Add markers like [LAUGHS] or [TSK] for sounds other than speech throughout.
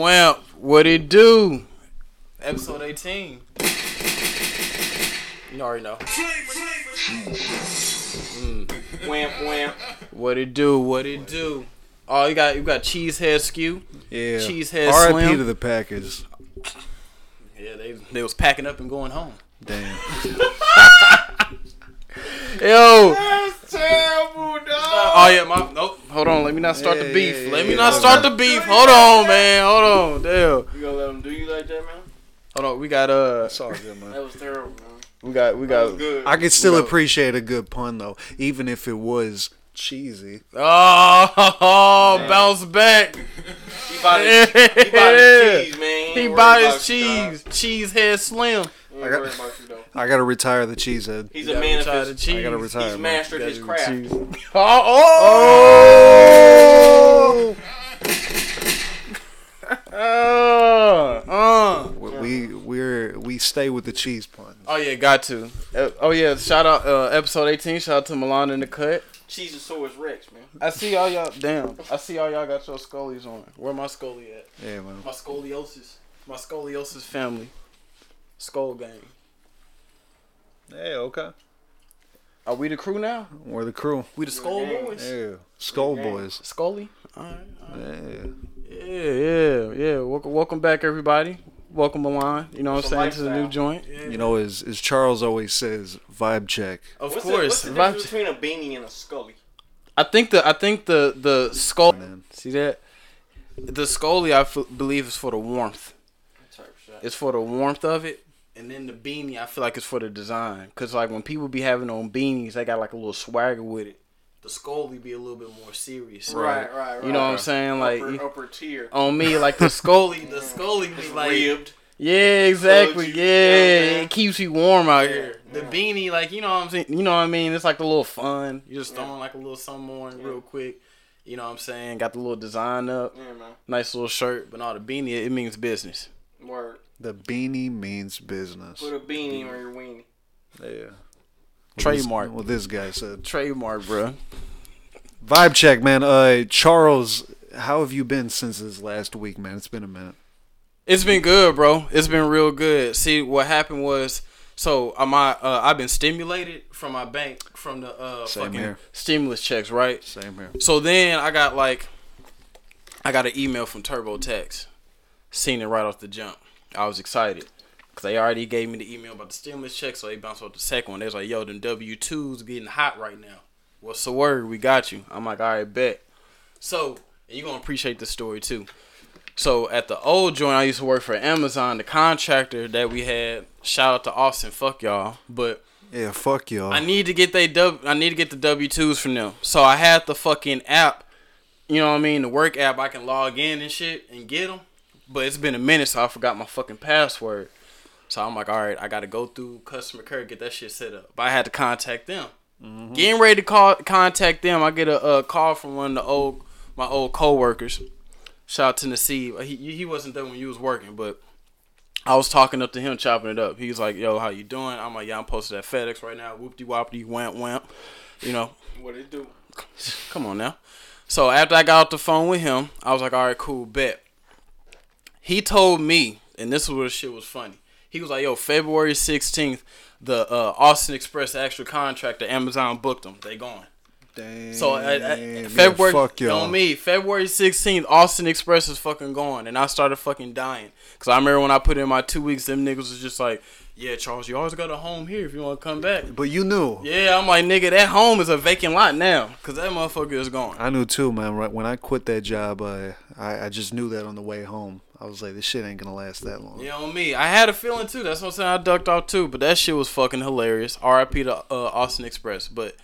wamp. What it do? Episode 18. You already know. Mm. Wamp wamp. What it do? What it do? Oh, you got you got cheesehead skew. Yeah. Cheesehead R.I.P. Slim. to the Packers. Yeah, they they was packing up and going home. Damn. [LAUGHS] Yo. That's terrible, dog. Oh yeah, my nope. Hold on, let me not start the beef. yeah, let me not start the beef. Hold on, man. Hold on. Damn. You gonna let him do you like that, man? Hold on. We got uh, It's all good, man. That was terrible, man. we got we That was got. good. I could still No. appreciate a good pun though, even if it was cheesy. Oh, [LAUGHS] oh, bounce back. [LAUGHS] he bought his, he bought his [LAUGHS] cheese, man. He ain't bought his about you, dog. cheese. Cheesehead slim. He ain't I got- worried about you, though. [LAUGHS] I gotta retire the cheesehead. He's a gotta man retire of the his. cheese. I gotta retire. He's man. mastered his craft. Cheese. [LAUGHS] [LAUGHS] Oh, oh. uh, uh. We we're we stay with the cheese puns. Oh yeah, got to. Uh, oh yeah, shout out uh, episode eighteen. Shout out to Milan in the cut. Cheese and Cheezosaurus Rex, man. I see all y'all. Damn, I see all y'all got your scullies on. Where my scully at? Yeah, man. My scoliosis. My scoliosis family. Skull gang. Hey, okay. Are we the crew now? We're the crew. We the skull gang. boys. Yeah, Skull Yeah. Boys. Scully. All right. all right. Yeah. Yeah, yeah, yeah. Welcome, welcome back, everybody. Welcome, Milan. You know what It's a I'm saying to the new joint. Yeah. You know, as as Charles always says, vibe check. of What's the, course. what's the Vibe- difference between a beanie and a scully? I think the I think the the skull. Man. See that? The scully, I f- believe, is for the warmth. Type shit. It's for the warmth of it. And then the beanie, I feel like it's for the design. Cause like when people be having on beanies, they got like a little swagger with it. The scully be a little bit more serious. Right, right, right. You know what I'm saying? Like upper, upper tier. on me, like the scully, the scully be It's like, ribbed. yeah, exactly, you- yeah, you know what I'm saying? it keeps you warm out Yeah, here. The yeah. beanie, like you know what I'm saying, you know what I mean? It's like a little fun. You're just Yeah. throwing like a little something on Yeah. real quick. You know what I'm saying? Got the little design up, Yeah, man. nice little shirt, but not the beanie. It means business. Word. The beanie means business. Put a beanie on your weenie. Yeah. Trademark. What this guy said. Trademark, bro. Vibe check, man. Uh, Charles, how have you been since this last week, man? It's been a minute. It's been good, bro. It's been real good. See, what happened was, so uh, my uh, I've been stimulated from my bank from the uh, Same fucking here. stimulus checks, right? Same here. So then I got like, I got an email from TurboTax. Seen it right off the jump. I was excited because they already gave me the email about the stimulus check, so they bounced off the second one. They was like, "Yo, them W twos getting hot right now. What's the word? We got you." I'm like, "All right, bet." So and you gonna appreciate this story too. So at the old joint, I used to work for Amazon. The contractor that we had, shout out to Austin, fuck y'all, but Yeah, fuck y'all. I need to get they W. I need to get the W twos from them. So I had the fucking app. You know what I mean? The work app. I can log in and shit and get them. But it's been a minute, so I forgot my fucking password. So I'm like, all right, I got to go through customer care get that shit set up. But I had to contact them. Getting ready to call contact them, I get a, uh call from one of the old my old coworkers. Shout out to Nasib. He he wasn't there when you was working, but I was talking up to him, chopping it up. He was like, "Yo, how you doing?" I'm like, "Yeah, I'm posted at FedEx right now. Whoopty woppity, wamp wamp." You know, What it do? come on now. So after I got off the phone with him, I was like, "All right, cool, bet." He told me, and this is where the shit was funny. He was like, "Yo, February 16th, the uh, Austin Express extra contractor Amazon booked them. They gone." Damn. So uh, yeah, February, fuck y'all. on me, February 16th, Austin Express is fucking gone, and I started fucking dying. Cause I remember when I put in my two weeks, them niggas was just like, "Yeah, Charles, you always got a home here if you want to come back." But you knew. Yeah, I'm like, nigga, that home is a vacant lot now, cause that motherfucker is gone. I knew too, man. Right when I quit that job, uh, I I just knew that on the way home. I was like, this shit ain't gonna last that long. Yeah, on me. I had a feeling too. That's what I'm saying. I ducked off too, but that shit was fucking hilarious. R.I.P. to uh, Austin Express. But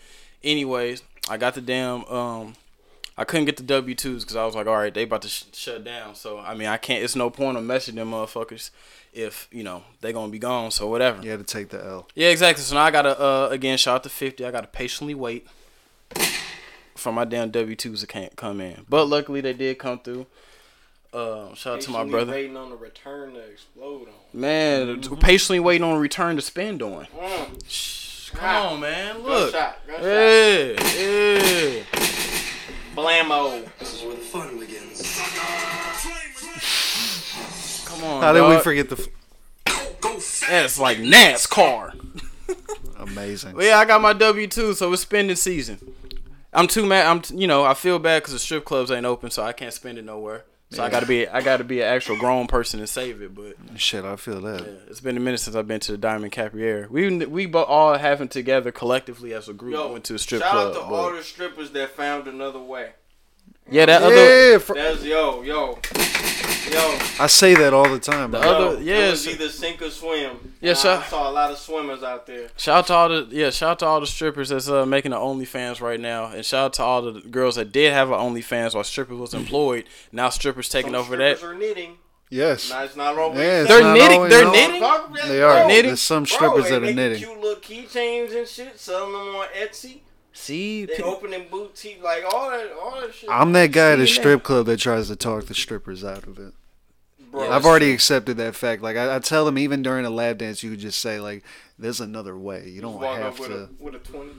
anyways, I got the damn. Um, I couldn't get the W twos because I was like, all right, they about to sh- shut down. So I mean, I can't. It's no point of messaging them motherfuckers if you know they gonna be gone. So whatever. You had to take the L. Yeah, exactly. So now I gotta uh again shout out to fifty. I gotta patiently wait for my damn W twos to can't come in. But luckily they did come through. Uh, shout out to my brother. Waiting on the return to explode on. Man, patiently waiting on a return to spend on. Mm. Shh, come Ah. on, man. Good Look. shot. Good shot. Yeah, yeah. Blammo. This is where the fun begins. Come on, How did we forget the? F- That's like NASCAR. [LAUGHS] Amazing. But yeah, I got my W two, so it's spending season. I'm too mad. I'm t- you know I feel bad because the strip clubs ain't open, so I can't spend it nowhere. So I gotta be I gotta be an actual grown person to save it. But Shit, I feel that. yeah, it's been a minute since I've been to the Diamond Capriere. We we bo- all haven't together collectively as a group Yo, went to a strip shout club. out to but- all the strippers that found another way. yeah, that other Yeah, fr- That's yo, yo, yo. I say that all the time. The bro. other- yeah, it was either sink or swim. Yeah, And so- I saw a lot of swimmers out there. Shout out to all the yeah, shout out to all the strippers that's uh, making the OnlyFans right now, and shout out to all the girls that did have an OnlyFans while strippers was employed. Now strippers taking Some over that. are knitting. Yes. Nah, it's not always. Yeah, it's They're not knitting- always- they're no. knitting? They are. Knitting? There's some strippers they that are making knitting. Cute little keychains and shit, selling them on Etsy. See, They pe- opening boutique, like all that, all that shit. I'm that guy at a strip club that tries to talk the strippers out of it. Bro, I've already accepted that fact. Like I, I tell them, even during a lap dance, you could just say like, "There's another way. You don't walk have up with to." a with a twenty.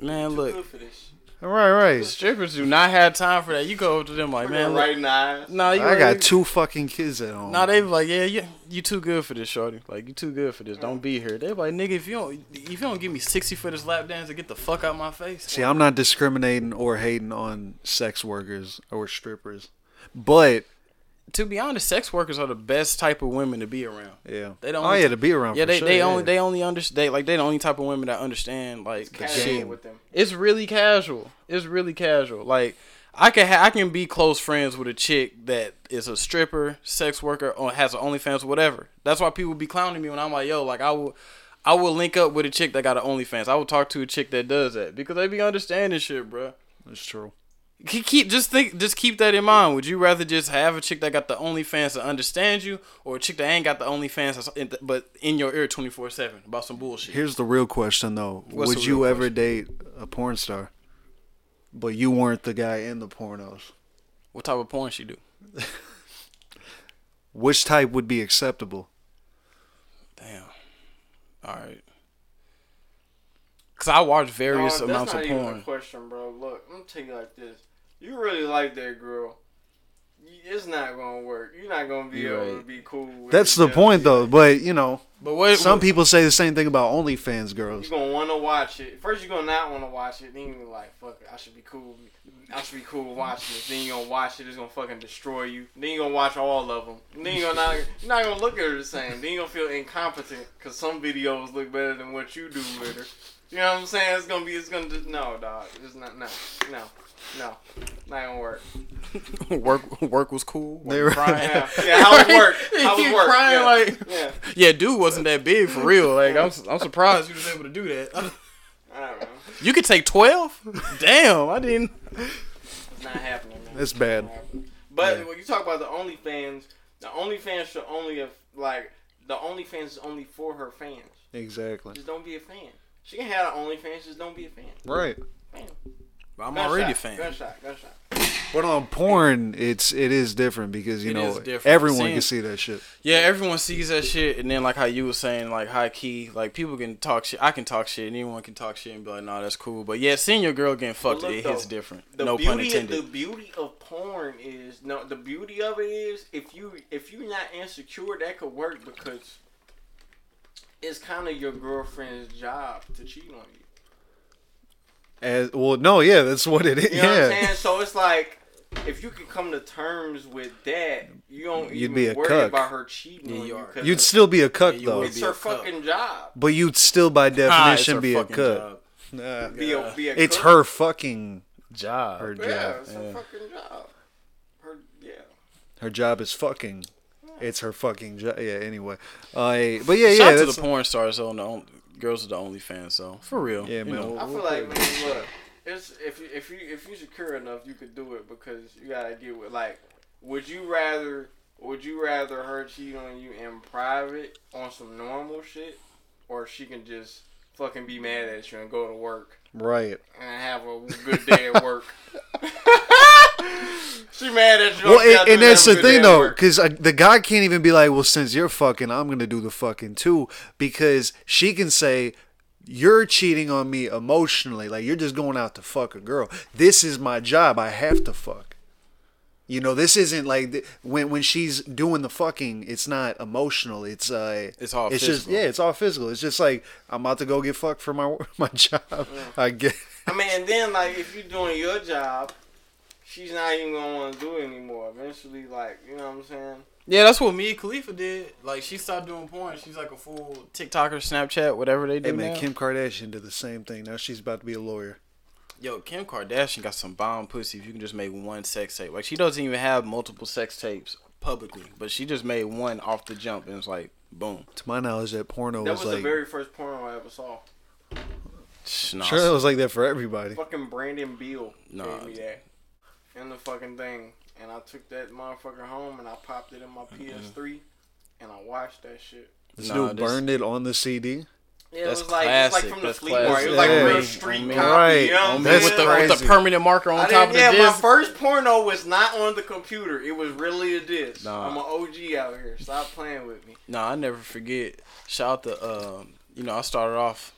man, look, Good for this. Right, right. strippers do not have time for that. You go up to them like, man, Man, right now. nah, you I got two fucking kids at home. Nah, they be like, yeah, you you too good for this, shorty. Like you too good for this. Don't be here. They be like, nigga, if you don't if you don't give me sixty for this lap dance, to get the fuck out my face. See, I'm not discriminating or hating on sex workers or strippers, but to be honest, sex workers are the best type of women to be around. yeah, They don't- Oh yeah, to be around. Yeah, for they sure, they yeah. only they only understand like they the only type of women that understand like the Casual game. with them. It's really casual. It's really casual. Like I can ha- I can be close friends with a chick that is a stripper, sex worker, or has an OnlyFans, whatever. That's why people be clowning me when I'm like, yo, like I will. I will link up with a chick that got an OnlyFans. I will talk to a chick that does that because they be understanding shit, bro. That's true. Keep, keep just think just keep that in mind. Would you rather just have a chick that got the OnlyFans to understand you, or a chick that ain't got the OnlyFans that's in- but in your ear twenty four seven about some bullshit? Here's the real question though: What's Would you real ever date a porn star, but you weren't the guy in the pornos? What type of porn she do? [LAUGHS] Which type would be acceptable? Damn. All right. Cause I watch various No, amounts that's of not even porn. a question, bro. Look, I'm gonna tell you like this. You really like that girl. It's not gonna work. You're not gonna be You're able right. to be cool. With That's the just point though. But you know, But what? some what- people say the same thing about OnlyFans girls. You're gonna want to watch it. First, you're gonna not want to watch it. Then you're like, "Fuck it, I should be cool. I should be cool watching it." Then you're gonna watch it. It's gonna fucking destroy you. Then you're gonna watch all of them. Then you're gonna not, you're not gonna look at her the same. Then you're gonna feel incompetent because some videos look better than what you do with her. You know what I'm saying? It's gonna be. It's gonna just no, dog. It's not. No, no, no. Not gonna work. [LAUGHS] work work was cool. They They were- crying. Yeah, [LAUGHS] yeah. How it work? [LAUGHS] How it work? crying yeah. like yeah. yeah, dude wasn't that big for real. Like I'm I'm surprised you was able to do that. I don't know. You could take twelve. Damn, I didn't. It's not happening. Man. It's bad. But Yeah. when you talk about the OnlyFans, the OnlyFans should only have like the OnlyFans is only for her fans. Exactly. Just don't be a fan. She can have an OnlyFans, just don't be a fan. Right. Bam. I'm Gunshot, already a fan. Gunshot, gunshot. But on porn, it's it is different because you It know different. everyone Seeing- can see that shit. Yeah, everyone sees that shit, and then like how you were saying, like high key, like people can talk shit. I can talk shit, and anyone can talk shit and be like, "Nah, that's cool." But yeah, seeing your girl getting fucked, look, it hits though, different. The no beauty pun intended. the beauty of porn is no the beauty of it is if you if you're not insecure that could work because it's kind of your girlfriend's job to cheat on you. As well, no, yeah, that's what it is. You know what I'm yeah. saying? So it's like if you can come to terms with that, you don't You'd even be a worry cuck. about her cheating Yeah, on you you. are. 'cause You'd still be a cuck Yeah, though, it's her a cuck. fucking job. but you'd still by Ah, definition her be a fucking cuck. Nah, Be a, be a it's cook. her fucking Job. her Yeah, job. it's Yeah. her fucking job. Her yeah. Her job is fucking. It's her fucking job. Yeah. Anyway, uh, but yeah, Shout yeah. out to the porn stars on the on, girls are the only fans. So for real, Yeah, you man. know, I we'll- feel like man, look, it's if you if you if you secure enough, you could do it because you gotta get with like. Would you rather? Would you rather her cheat on you in private on some normal shit, or she can just fucking be mad at you and go to work right. and have a good day at work? [LAUGHS] she mad at you. Well, all you gotta and, and that's the a good day thing though, because uh, the guy can't even be like, "Well, since you're fucking, I'm gonna do the fucking too," because she can say. You're cheating on me emotionally. Like, you're just going out to fuck a girl. This is my job. I have to fuck. You know, this isn't like th- when when she's doing the fucking. It's not emotional. It's uh, It's all It's physical. just yeah, it's all physical. It's just like I'm about to go get fucked for my [LAUGHS] my job. I get. I mean, and then like if you're doing your job, she's not even gonna want to do it anymore. Eventually, like you know what I'm saying? Yeah, that's what Mia Khalifa did. Like she stopped doing porn. She's like a full TikToker, Snapchat, whatever they do Hey man, now. Kim Kardashian did the same thing. Now she's about to be a lawyer. Yo, Kim Kardashian got some bomb pussy. If you can just make one sex tape, like she doesn't even have multiple sex tapes publicly, but she just made one off the jump, and it's like boom. To my knowledge, that porno That was, was like. the very first porno I ever saw. Shh, nah, sure, that was like that for everybody. Fucking Brandon Beal Nah, gave me that. And the fucking thing. And I took that motherfucker home and I popped it in my mm-hmm. PS3 and I watched that shit. This Nah, dude this- burned it on the CD. Yeah, That's it was like it was like classic. from the That's flea classic. market. It was like Yeah. real On street me. copy. Right. You know what I'm me. with the with the permanent marker on I top of didn't, the yeah, my first porno was not on the computer. It was really a disc. Nah. I'm an OG out here. Stop playing with me. Nah, I never forget. Shout out to um, you know, I started off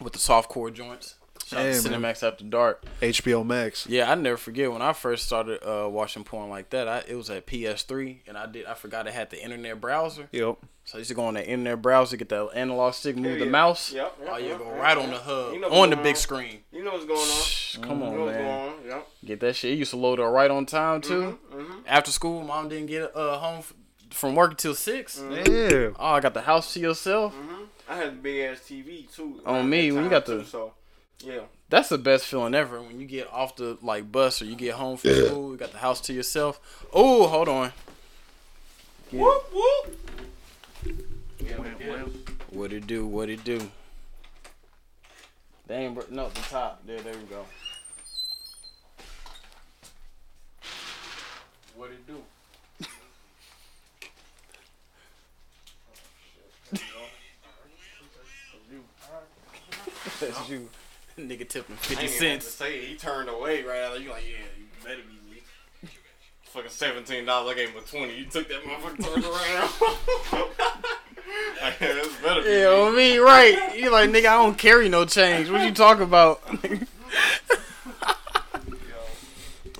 with the softcore joints. Shout out Yeah, to man. Cinemax After Dark. HBO Max. Yeah, I never forget when I first started uh, watching porn like that. I, it was at PS3, and I did. I forgot it had the internet browser, Yep. so I used to go on the internet browser, get the analog stick, move Yeah, the yeah. mouse. Yep, yep, oh yeah, yep, go yep, right yep. on the hub, You know on the big on. screen. You know what's going on. Shh, Come You know on, what's going man. on. Yep. Get that shit. It used to load up right on time too. Mm-hmm. After school, mom didn't get uh, home from work until 6 Mm-hmm. Yeah. Oh, I got the house to yourself. I had a big ass TV too. On me, when you got the- too, so yeah. That's the best feeling ever when you get off the like bus or you get home from school. You got the house to yourself. Oh, hold on. Whoop whoop. Yeah, we did. What it do? What it do? They ain't br- no the top. There, there we go. What it do? [LAUGHS] That's you. Nigga tipped him fifty ain't even to cents. say. He turned away right after. You like, yeah, you better be me. Fucking seventeen dollars. I gave him a twenty. You took that motherfucker turned around. [LAUGHS] Like, yeah, this better be Yeah, me, right? You like nigga? I don't carry no change. What you talking about? [LAUGHS]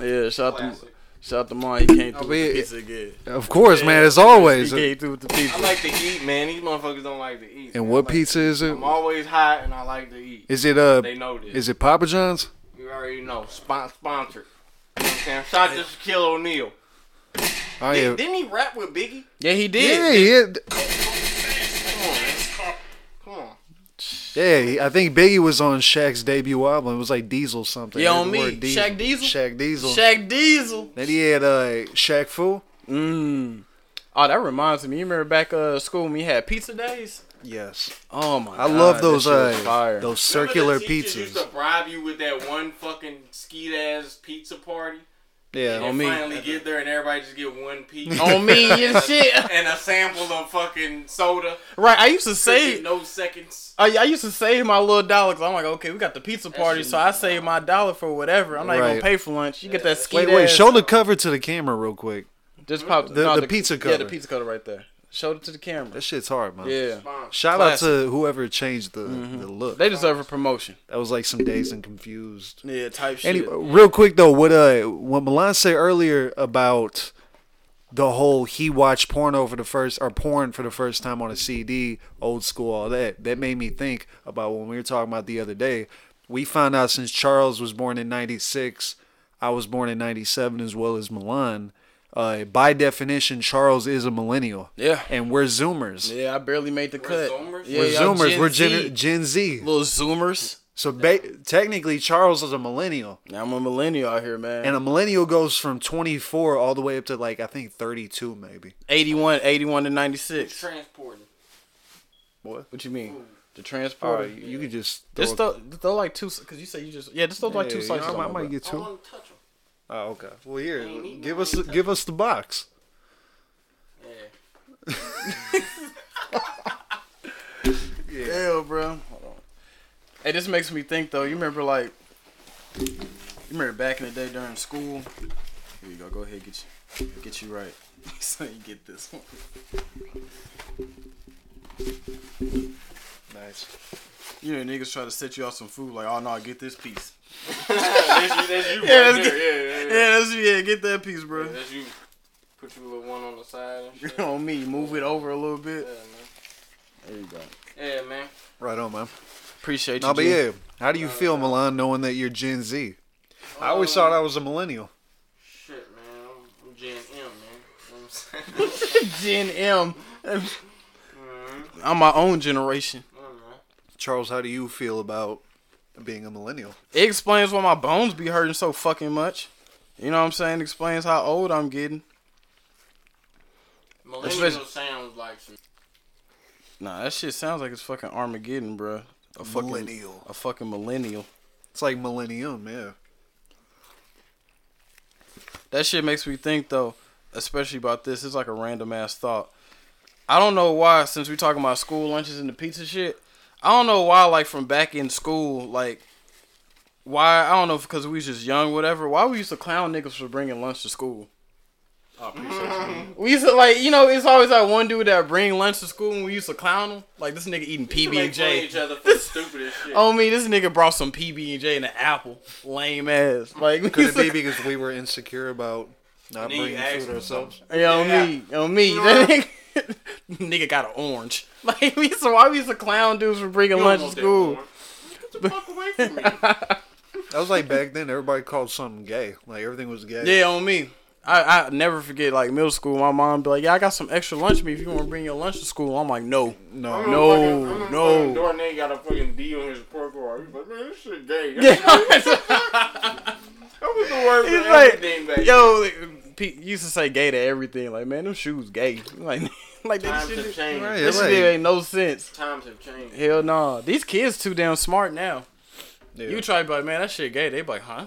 yeah, shout out to. Shout out to mine. He came through I with mean, the pizza again. Of course, man. As always. He came through with the pizza. I like to eat, man. These motherfuckers don't like to eat. And man. what like- pizza is it? I'm always hot and I like to eat. Is it uh? They know this. Is it Papa John's? You already know. Spon- sponsored. You know what I'm saying? Shout out to Shaquille O'Neal. Oh Did, yeah. Didn't he rap with Biggie? yeah, he did. yeah, Come on, man. Come on. Yeah. I think Biggie was on Shaq's debut album. It was like Diesel something. Yeah, The on me. word Shaq Diesel? Shaq Diesel. Shaq Diesel. Then he had uh Shaq Fu. Mmm. Oh, that reminds me. You remember back uh school when we had pizza days? Yes. Oh my I god. love those shit uh fire. those circular Remember the teachers used pizzas. to bribe you with that one fucking skeet ass pizza party. Yeah. On and me. finally get there and everybody just get one piece. on me and [LAUGHS] shit. and a sample of fucking soda. Right. I used to Save save. no seconds. I, I used to save my little dollar because I'm like, okay, we got the pizza party, so I save my dollar for whatever. I'm not even gonna pay for lunch. You get that ski. Wait, wait. Show the cover to the camera real quick. Just pop The- the pizza cutter. Yeah, the pizza cover right there. Show it to the camera. That shit's hard, man. Yeah. Shout Classic. out to whoever changed the the look. They deserve a promotion. That was like some Dazed and Confused. Yeah, type shit. Anyway, real quick though, what uh, what Milan said earlier about the whole he watched porn over the first or porn for the first time on a CD, old school, all that. That made me think about when we were talking about the other day. We found out since Charles was born in '96, I was born in '97 as well as Milan. Uh, by definition, Charles is a millennial. Yeah. and we're Zoomers. Yeah, I barely made the cut. Zoomers? Yeah, we're y'all Zoomers. Gen we're Z. Gen, Gen Z. little Zoomers. So ba- technically, Charles is a millennial. Now I'm a millennial out here, man. And a millennial goes from 24 all the way up to like I think 32 maybe. 81, 81 to 96. transporting. What? What you mean? The All transporter. right, you could just throw Just a- throw, throw like two, because you say you just, yeah, just throw like two Yeah, slices. you know, I, on might- I might bro. get I two. Oh, okay. Well, here, give no us any give us the box. Yeah. [LAUGHS] [LAUGHS] Hell, bro. Hold on. Hey, this makes me think though. You remember like, you remember back in the day during school. Here you go. Go ahead, get you, get you right. [LAUGHS] so you get this one. Nice. You know, niggas try to set you off some food like, oh no, I get this piece. That's you, that's you [LAUGHS] Yeah, right that's there. Yeah, yeah, yeah. Yeah, that's yeah, get that piece, bro. Yeah, That's you. Put you a little one on the side and [LAUGHS] shit. on me, move it over a little Yeah, bit. man. There you go. Yeah, man. Right on, man. Appreciate you. No, but G. yeah, how do you feel, Milan, knowing that you're Gen Z? I always thought I was a millennial. Shit, man. I'm, I'm Gen M, man. You know what I'm saying? [LAUGHS] Gen M. mm-hmm. I'm my own generation. I don't. Charles, how do you feel about being a millennial? It explains why my bones be hurting so fucking much. You know what I'm saying? It explains how old I'm getting. Millennial Especially- sounds like some. Nah, that shit sounds like it's fucking Armageddon, bruh. A fucking Millennial. A fucking millennial. It's like millennium, yeah. That shit makes me think though, especially about this. It's like a random ass thought. I don't know why, since we talking about school lunches and the pizza shit. I don't know why, like from back in school, like why I don't know because we was just young, whatever. Why we used to clown niggas for bringing lunch to school. I appreciate you. We used to like, you know, it's always that one dude that bring lunch to school, and we used to clown him. Like this nigga eating PB and J. each other for the [LAUGHS] shit. Oh me, this nigga brought some PB and J and an apple. Lame ass. Like Could used it to- be because we were insecure about not And bringing food him ourselves? Yo, Yeah. me, yo, me. [LAUGHS] You That know nigga, nigga got an orange. [LAUGHS] Like we used to, why we used to clown dudes for bringing You lunch to school? there, Get the fuck away from me. [LAUGHS] That was like back then. Everybody called something gay. Like everything was gay. Yeah, on me. I, I never forget like middle school. My mom be like, "Yeah, I got some extra lunch meat if you want to bring your lunch to school." I'm like, "No, No. I'm No, fucking- no. fucking Door nigga got a fucking D on his report card. He's like, man, this shit gay. Yeah. [LAUGHS] that was the word for He's like, everything back yo, like, used to say gay to everything. Like, man, them shoes gay. [LAUGHS] Like, like that Times shit, have changed. Right. shit It's like- ain't no sense. Times have changed. Hell no. These kids too damn smart now. Yeah. You try but man, that shit gay. They be like, huh?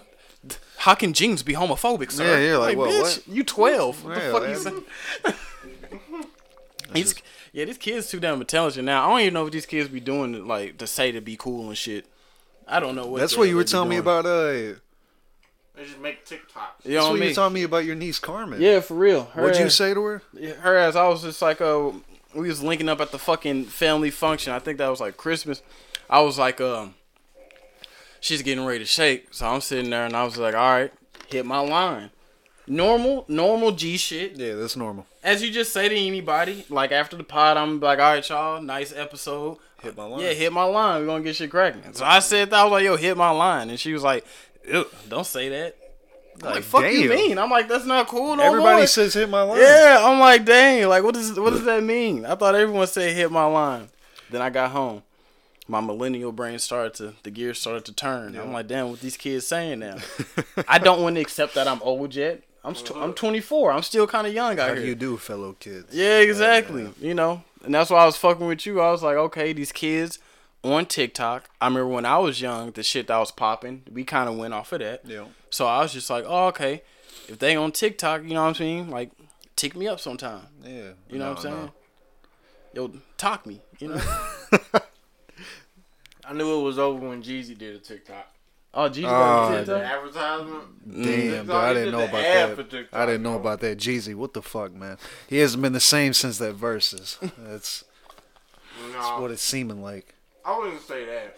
How can jeans be homophobic, sir? Yeah, you're like, what, bitch, what? you 12. What Yeah, the fuck you saying? [LAUGHS] These, yeah, these kids too damn intelligent now. I don't even know what these kids be doing, like, to say to be cool and shit. I don't know what. That's what you were they be telling me about. Uh, They just make TikToks. You know that's what what I you mean? were telling me about your niece Carmen. Yeah, for real. Her What'd you say to her? her ass, I was just like, uh, we was linking up at the fucking family function. I think that was like Christmas. I was like, um, she's getting ready to shake, so I'm sitting there and I was like, all right, hit my line. Normal, normal G shit. Yeah, that's normal. As you just say to anybody, like after the pod, I'm like, all right, y'all, nice episode. Hit my line. Yeah, hit my line. We're gonna get shit cracking. So I said that I was like, yo, hit my line. And she was like, Ew, don't say that. I'm like, Like, fuck you mean? I'm like, that's not cool no Everybody more. says hit my line. Yeah, I'm like, dang, like what does what does that mean? I thought everyone said hit my line. Then I got home. My millennial brain started to the gears started to turn. I'm like, damn, what these kids saying now? [LAUGHS] I don't want to accept that I'm old yet. I'm st- I'm 24. I'm still kind of young out How here. do you do, fellow kids? Yeah, exactly. You know, and that's why I was fucking with you. I was like, okay, these kids on TikTok. I remember when I was young, the shit that was popping, we kind of went off of that. Yeah. So I was just like, oh, okay, if they on TikTok, you know what I'm saying? Like, tick me up sometime. Yeah. You know No, what I'm saying? no. Yo, talk me. You know? [LAUGHS] I knew it was over when Jeezy did a TikTok. oh, Jesus, Oh, got a TikTok? advertisement. Damn, TikTok, bro, I didn't know about that. TikTok, I didn't know bro. about that. Jeezy, what the fuck, man? He hasn't been the same since that Verzuz. That's No, what it's seeming like. I wouldn't say that.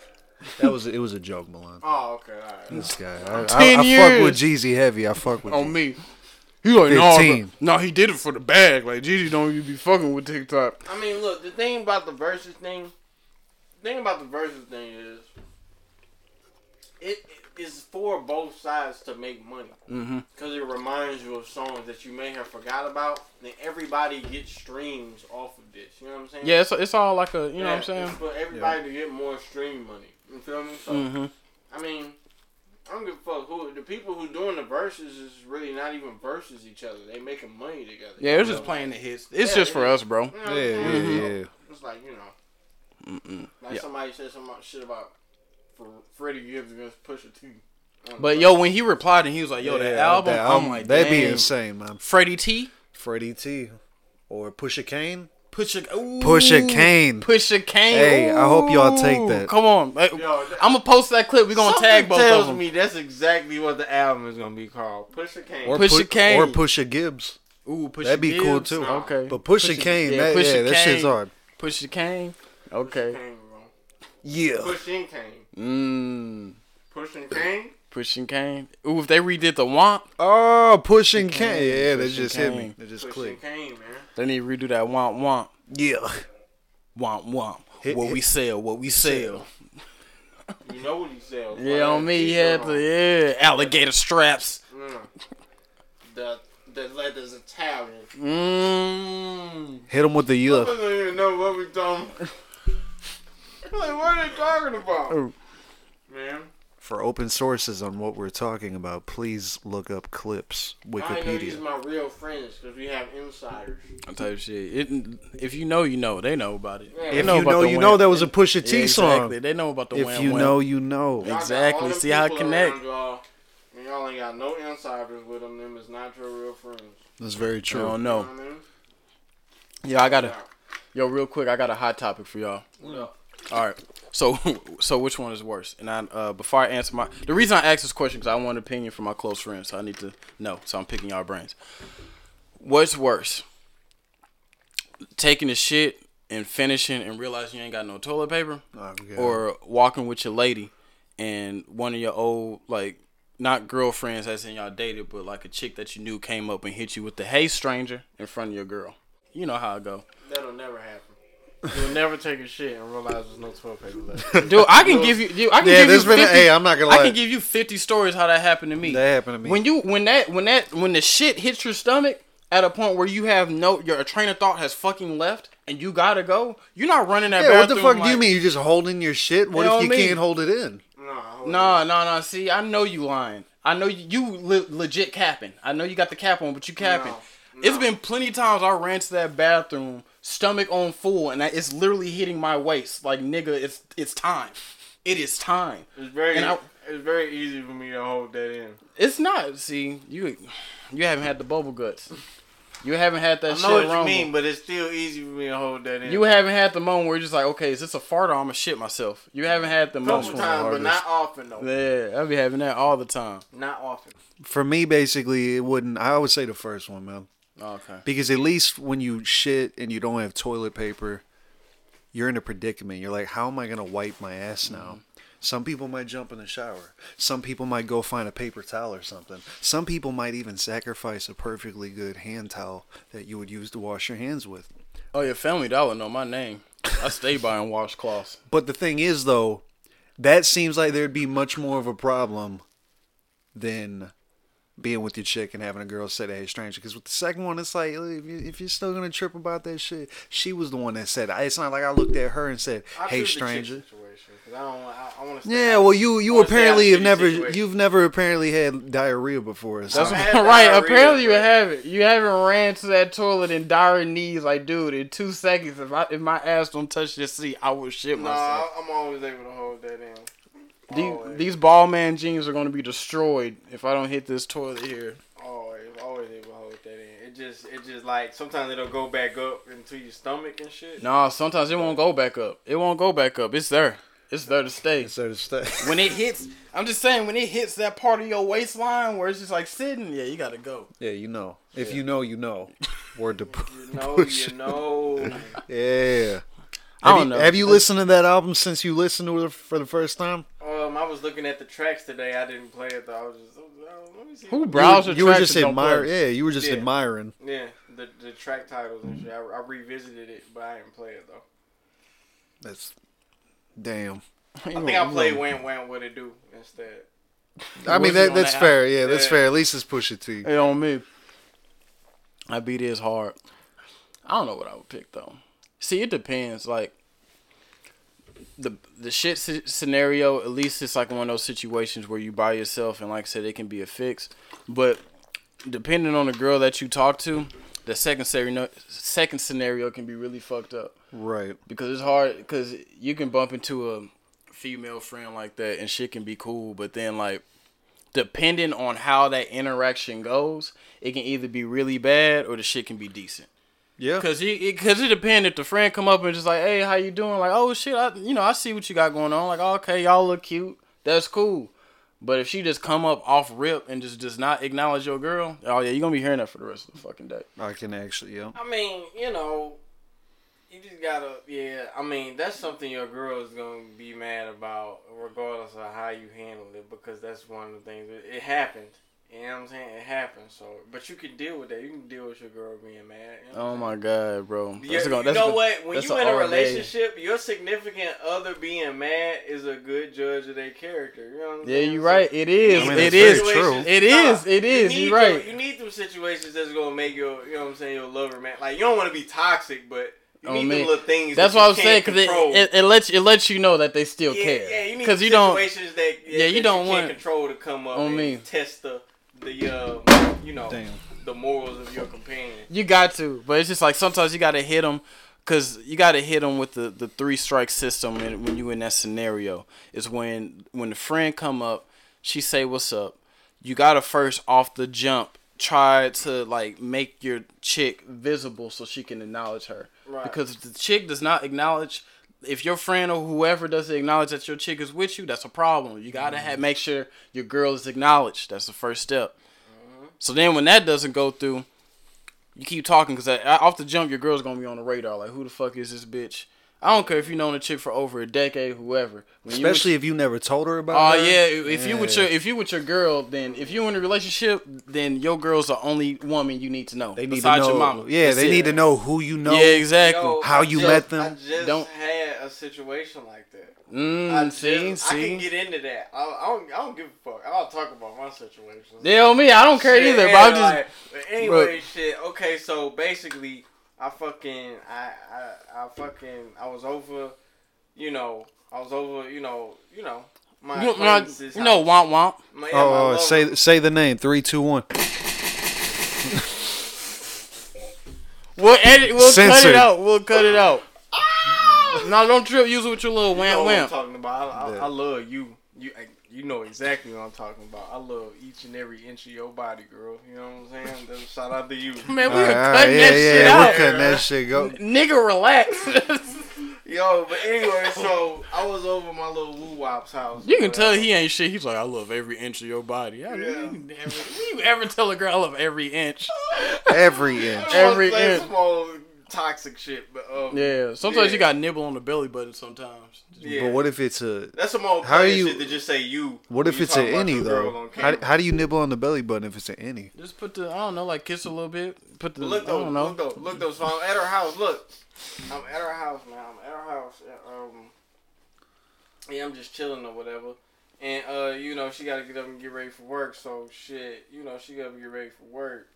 That was it was a joke, Milan. Oh, okay, all right. This guy, I, I, Ten I fuck with. Jeezy heavy. I fuck with. On Jeezy. me. He like, no, 15. no, he did it for the bag. Like, Jeezy don't even be fucking with TikTok. I mean, look, the thing about the Verzuz thing, the thing about the Verzuz thing is, it is for both sides to make money Mm-hmm. because it reminds you of songs that you may have forgot about. Then everybody gets streams off of this. You know what I'm saying? Yeah, it's, it's all like a, you know what I'm saying? It's for everybody to get more stream money. You feel me? So Mm-hmm. I mean, I don't give a fuck who the people who doing the Verzuz is really not even versus each other. They making money together. Yeah, You it's know? just playing the hits. It's Yeah, just for us, bro. You know what I'm Yeah, yeah, saying? yeah. It's like you know. Mm-mm. Like Yeah. somebody said some shit about for Freddie Gibbs against Pusha T. But yo, when he replied and he was like, "Yo, that album," that I'm like, that'd be "Dang." insane, man. Freddie T, Freddie T, or Pusha Kane. Pusha, ooh, Pusha Kane. Pusha Kane. Hey, I hope y'all take that. Come on, Yo, I'm gonna post that clip. We gonna something tag both tells of them. Tells me that's exactly what the album is gonna be called. Pusha Kane. Or Pusha Pu- Kane. or Pusha Gibbs. Ooh, Pusha That'd be cool Gibbs. too. Okay, But Pusha, Kane, yeah, that, Pusha yeah, that shit's Kane. hard. Pusha Kane. Okay. Kane, bro. Yeah. Pushing Kane. Mmm. Pushing Kane. Pushing Kane. Ooh, if they redid the Womp, Oh, pushing Kane. Yeah, that Pushing just hit me. Kane. That just Pushing clicked. Kane, man. they need to redo that Womp Womp. Yeah. Womp Womp. Hit- what hit- we sell, what we sell. You know what he sells. Yeah, boy. on me, he T-shirt had on. the yeah alligator straps. Mm. The the leather's Italian. Mmm. Hit him with the I don't even know what we talking. [LAUGHS] like, what are they talking about, Oh. Man? For open sources on what we're talking about, please look up clips I ain't gonna my real friends because we have insiders. Type shit. It, if you know, you know. They know about it. Yeah. They If you know, you Wham- know that was a Pusha T Yeah, song. Exactly. They know about the If Wham you Wham. know, you know. Y'all Exactly. See how it connect. Y'all, and y'all ain't got no insiders with them. Them is not your real friends. That's very I true. don't You know. what I mean? Yeah, I got a yo real quick. I got a hot topic for y'all. What up? All right. So, [LAUGHS] so which one is worse? And I, uh, before I answer my, the reason I asked this question because I want an opinion from my close friends. So I need to know. So I'm picking y'all brains. What's worse? Taking a shit and finishing and realizing you ain't got no toilet paper, Oh, yeah. or walking with your lady and one of your old like not girlfriends as in y'all dated, but like a chick that you knew came up and hit you with the hey stranger in front of your girl. You know how it go. That'll never happen. You'll never take a shit and realize there's no toilet paper left. [LAUGHS] Dude, I can give you. Dude, I can Yeah, give there's you been. 50, A, hey, I'm not gonna I lie. can give you fifty stories how that happened to me. that happened to me. When you when that when that when the shit hits your stomach at a point where you have no your train of thought has fucking left and you gotta go, you're not running that. yeah, what the bathroom fuck do you mean? You're just holding your shit? What You know if you mean? can't hold it in? No, hold No, no, no. See, I know you lying. I know you, you le- legit capping. I know you got the cap on, but you capping. No, It's no. been plenty of times I ran to that bathroom, stomach on full, and I- it's literally hitting my waist. Like nigga, it's it's time. It is time. It's very, And I- it's very easy for me to hold that in. It's not. See, you you haven't had the bubble guts. You haven't had that I shit know what rumble. you mean, but it's still easy for me to hold that in. You haven't had the moment where you're just like, okay, is this a fart or I'm gonna shit myself? You haven't had the a moment. couple times, but not often though. Yeah, I'll be having that all the time. Not often. For me, basically, it wouldn't. I would say the first one, man. Oh, okay. Because at least when you shit and you don't have toilet paper, you're in a predicament. You're like, how am I gonna wipe my ass now? Mm-hmm. Some people might jump in the shower. Some people might go find a paper towel or something. Some people might even sacrifice a perfectly good hand towel that you would use to wash your hands with. Oh, your family would know my name. I stay by buying washcloths. [LAUGHS] But the thing is, though, that seems like there'd be much more of a problem than being with your chick and having a girl say that hey stranger. Because with the second one, it's like if, you, if you're still gonna trip about that shit, she was the one that said. it. It's not like I looked at her and said, I "Hey choose the chick stranger." Situation, 'cause I don't. I, I want to. Yeah, well, you you I wanna stay out apparently have never shitty situations. you've never apparently had diarrhea before. So. That's I've what, had [LAUGHS] right. diarrhea, Apparently you haven't. You haven't ran to that toilet in dire needs. Like, dude, in two seconds, if I if my ass don't touch this seat, I will shit myself. No, myself. I'm always able to hold that in. These, Always. these Balmain jeans are going to be destroyed if I don't hit this toilet here. Always, always able to hold that in. It just, it just like sometimes it'll go back up into your stomach and shit. Nah, sometimes it won't go back up. It won't go back up. It's there. It's there to stay. So to stay. [LAUGHS] When it hits, I'm just saying, when it hits that part of your waistline where it's just like sitting, yeah, you gotta go. yeah, you know. If you know, you know. Word to [LAUGHS] You know, push. you know. [LAUGHS] Yeah. I Have don't you, know. Have you listened to that album since you listened to it for the first time? Um, I was looking at the tracks today. I didn't play it though. I was just, oh, let me see. Who You, browser were- you were just admiring. Yeah, you were just Yeah. admiring. Yeah, the the track titles and shit. I, I revisited it, but I didn't play it though. That's damn. [LAUGHS] I think I played "Wamp Wamp What It Do" instead. I mean that that's that fair. Yeah, that's Yeah. fair. At least it's Pusha T. Hey, on me. I beat his hard. I don't know what I would pick though. See, it depends. Like the the shit scenario. At least it's like one of those situations where you by yourself, and like I said, it can be a fix. But depending on the girl that you talk to, the second scenario second scenario can be really fucked up Right. because it's hard because you can bump into a female friend like that and shit can be cool but then like depending on how that interaction goes it can either be really bad or the shit can be decent Yeah. because it, because it, depends if the friend come up and just like hey how you doing like oh shit I, you know i see what you got going on like oh, okay y'all look cute that's cool but if she just come up off rip and just does not acknowledge your girl oh yeah you're gonna be hearing that for the rest of the fucking day I can actually. Yeah. I mean, you know, You just gotta, yeah. I mean, that's something your girl is gonna be mad about, regardless of how you handle it, because that's one of the things. It, it happened. You know what I'm saying? It happens. So, but you can deal with that. You can deal with your girl being mad. You know Oh my god, bro. Yeah, That's gonna- you that's know gonna- what? When you a in a all day. relationship, your significant other being mad is a good judge of their character. You know what I'm Yeah, saying? you're So- right. It is. I mean, it is true. It is. It you is. need You're right. them- you need them situations that's gonna make your, you know what I'm saying, your lover man. Like you don't want to be toxic, but you Oh, need man. little things. That's that what I you was saying because it, it, it lets it lets you know that they still yeah, care. Yeah, you need Because you don't. situations that Yeah, you that don't you can't want- control to come up on and me. test the the uh, you know Damn. the morals of your companion. You got to, but it's just like sometimes you got to hit them, cause you got to hit them with the, the three strike system. And when you in that scenario, is when when the friend come up, she say what's up. You gotta first off the jump try to like make your chick visible so she can acknowledge her. Right. Because if the chick does not acknowledge, if your friend or whoever doesn't acknowledge that your chick is with you, that's a problem. You gotta have mm-hmm. make sure your girl is acknowledged. That's the first step. Mm-hmm. So then when that doesn't go through, you keep talking because off the jump, your girl's gonna be on the radar. Like, who the fuck is this bitch? I don't care if you known a chick for over a decade, whoever. When you Especially if you never told her about. Oh her. yeah, if you with your if you with your girl, then if you in a relationship, then your girl's the only woman you need to know. they need to besides know. your mama. Yeah, That's they it. need to know who you know. Yeah, exactly. Yo, How I you just- met them. I just Don't- had a situation like that. Mm, I see, just- I can see. get into that. I, I don't. I don't give a fuck. I'll talk about my situation. Yeah, me, I don't care Shit, either. But I'm just like, but anyway, shit. Okay, so basically, I fucking, I, I, I fucking, I was over, you know, I was over, you know, you know, my you, know, you know, womp womp. My- yeah, Oh, lover- say say the name. Three, two, one. We'll edit. We'll cut it out. We'll cut it out. [LAUGHS] no, don't trip. Use it with your little You know wham what I'm wham. talking about. I, I, Yeah. I love you. You, eh, you know exactly what I'm talking about. I love each and every inch of your body, girl. You know what I'm saying? That's- Shout out to you. [LAUGHS] Man, we All were right, all right, cutting yeah, that shit yeah, out. we're cutting that shit. Go. Nigga, relax. [LAUGHS] Yo, but anyway, so I was over my little woo wop's house. you can tell he ain't shit. He's like, I love every inch of your body. I mean, Yeah. you, never, you ever tell a girl I love every inch? Every inch. every Every inch. small toxic shit, but um, Yeah. Sometimes Yeah. you got nibble on the belly button. Sometimes. yeah. But what if it's a? That's some old How how do you, you- shit to just say you. What if it's talk an any though? How, how do you nibble on the belly button if it's an any? Just put the I don't know, like kiss a little bit. Put the But look I don't know. look though, look though. So I'm at her house. Look, I'm at her house now. I'm at her house. Um, yeah, I'm just chilling or whatever. And uh, you know, she got to get up and get ready for work. So shit, you know, she got to get ready for work.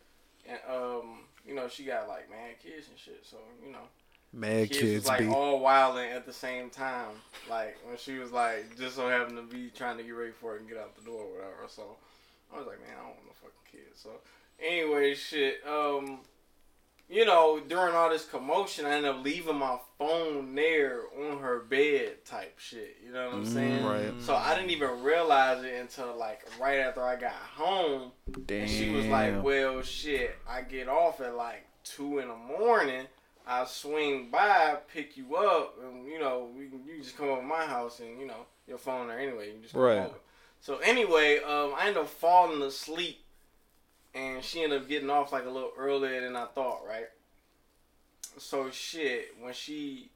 And um, you know, she got like mad kids and shit. So you know, Mad kids, kids was like be. all wilding at the same time. Like when she was like just so happened to be trying to get ready for it and get out the door or whatever. So I was like, man, I don't want no fucking kids. So anyway, shit. Um, you know, during all this commotion, I ended up leaving my phone there on her bed, type shit. You know what I'm saying? right. So I didn't even realize it until like right after I got home. Damn. And she was like, "Well, shit, I get off at like two in the morning. I swing by, pick you up, and you know, we can, you just come over to my house, and you know, your phone there anyway. You can just come Right. over." So anyway, um, I ended up falling asleep, and she ended up getting off like a little earlier than I thought, right? So shit, when she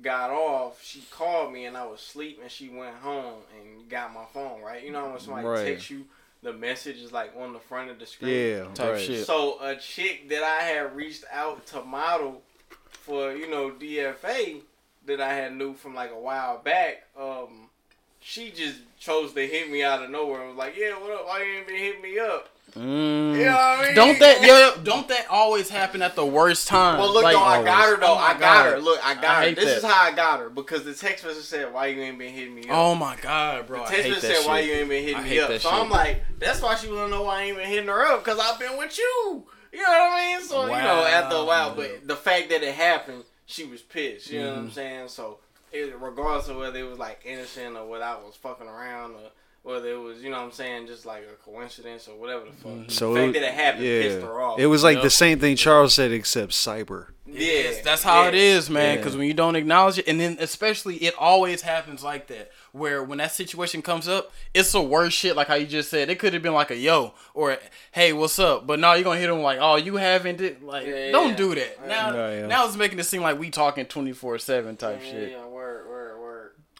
got off, she called me and I was asleep, and she went home and got my phone, right? You know when somebody Right. texts you, the message is like on the front of the screen. Yeah. Type right. shit. So a chick that I had reached out to model for, you know, DFA that I had knew from like a while back, um, she just chose to hit me out of nowhere and was like, Yeah, what up? Why you ain't been hitting me up? Mm. You know what I mean? Don't that yo, don't that always happen at the worst time? Well, look Like, though, I got her though. Oh I got her. Look, I got I her. This that. is how I got her because the text message said, "Why you ain't been hitting me up?" Oh my god, bro! the text message that said, "Why you ain't been hitting I me up?" So shit. I'm like, "That's why she wanna know why I ain't been hitting her up because I've been with you." You know what I mean? So you know, after a while, but the fact that it happened, she was pissed. You know Mm-hmm. what I'm saying? So it, regardless of whether it was like innocent or whether I was fucking around or whether it was, you know what I'm saying, just like a coincidence or whatever the fuck. Mm-hmm. So the it, that it happened yeah, pissed her off. it was like Yep. the same thing Charles said, except cyber. Yeah, that's how yeah. it is, man. Yeah. Because when you don't acknowledge it, and then especially it always happens like that, where when that situation comes up, it's the worst shit. Like how you just said, it could have been like a yo or hey, what's up? But now you're gonna hit them like, oh, you haven't did like, Yeah, don't yeah. do that. Now, Yeah, yeah. now it's making it seem like we talking twenty four seven type Yeah, shit. yeah, word, word, word.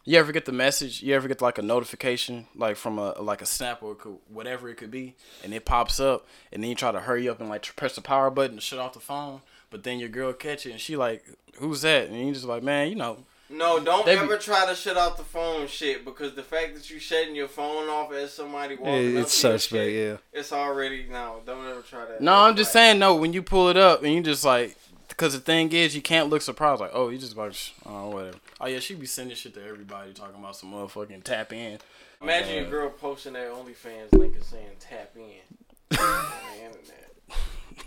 You ever get the message? You ever get like a notification, like from a like a snap or whatever it could be, and it pops up, and then you try to hurry up and like press the power button to shut off the phone, but then your girl catch it and she like, "Who's that?" And you just like, "Man, you know." No, don't They be- ever try to shut off the phone shit because the fact that you shutting your phone off as somebody walking Yeah, up it's to your suspect, shit, yeah. It's already no. Don't ever try that. No, I'm just Like, saying no. When you pull it up and you just like, because the thing is, you can't look surprised. Like, oh, you just like, sh- oh, whatever. Oh yeah, she be sending shit to everybody talking about some motherfucking tap in. Imagine Uh, your girl posting that OnlyFans link and saying tap in on the internet.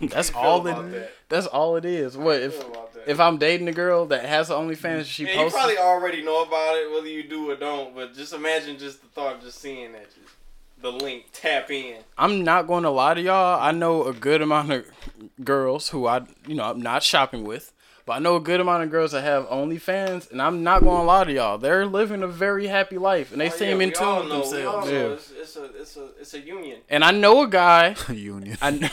[LAUGHS] That's all about it. that? That's all it is. What if feel about that? if I'm dating a girl that has an OnlyFans? She Yeah, you posts. probably already know about it, whether you do or don't. But just imagine just the thought of just seeing that, just the link, tap in. I'm not going to lie to y'all. I know a good amount of girls who I, you know, I'm not shopping with, but I know a good amount of girls that have OnlyFans, and I'm not going to lie to y'all. They're living a very happy life, and they Oh, seem yeah, in we all tune with know, we all themselves. know Yeah. It's, it's a it's a it's a union. And I know a guy. [LAUGHS] Union. I know,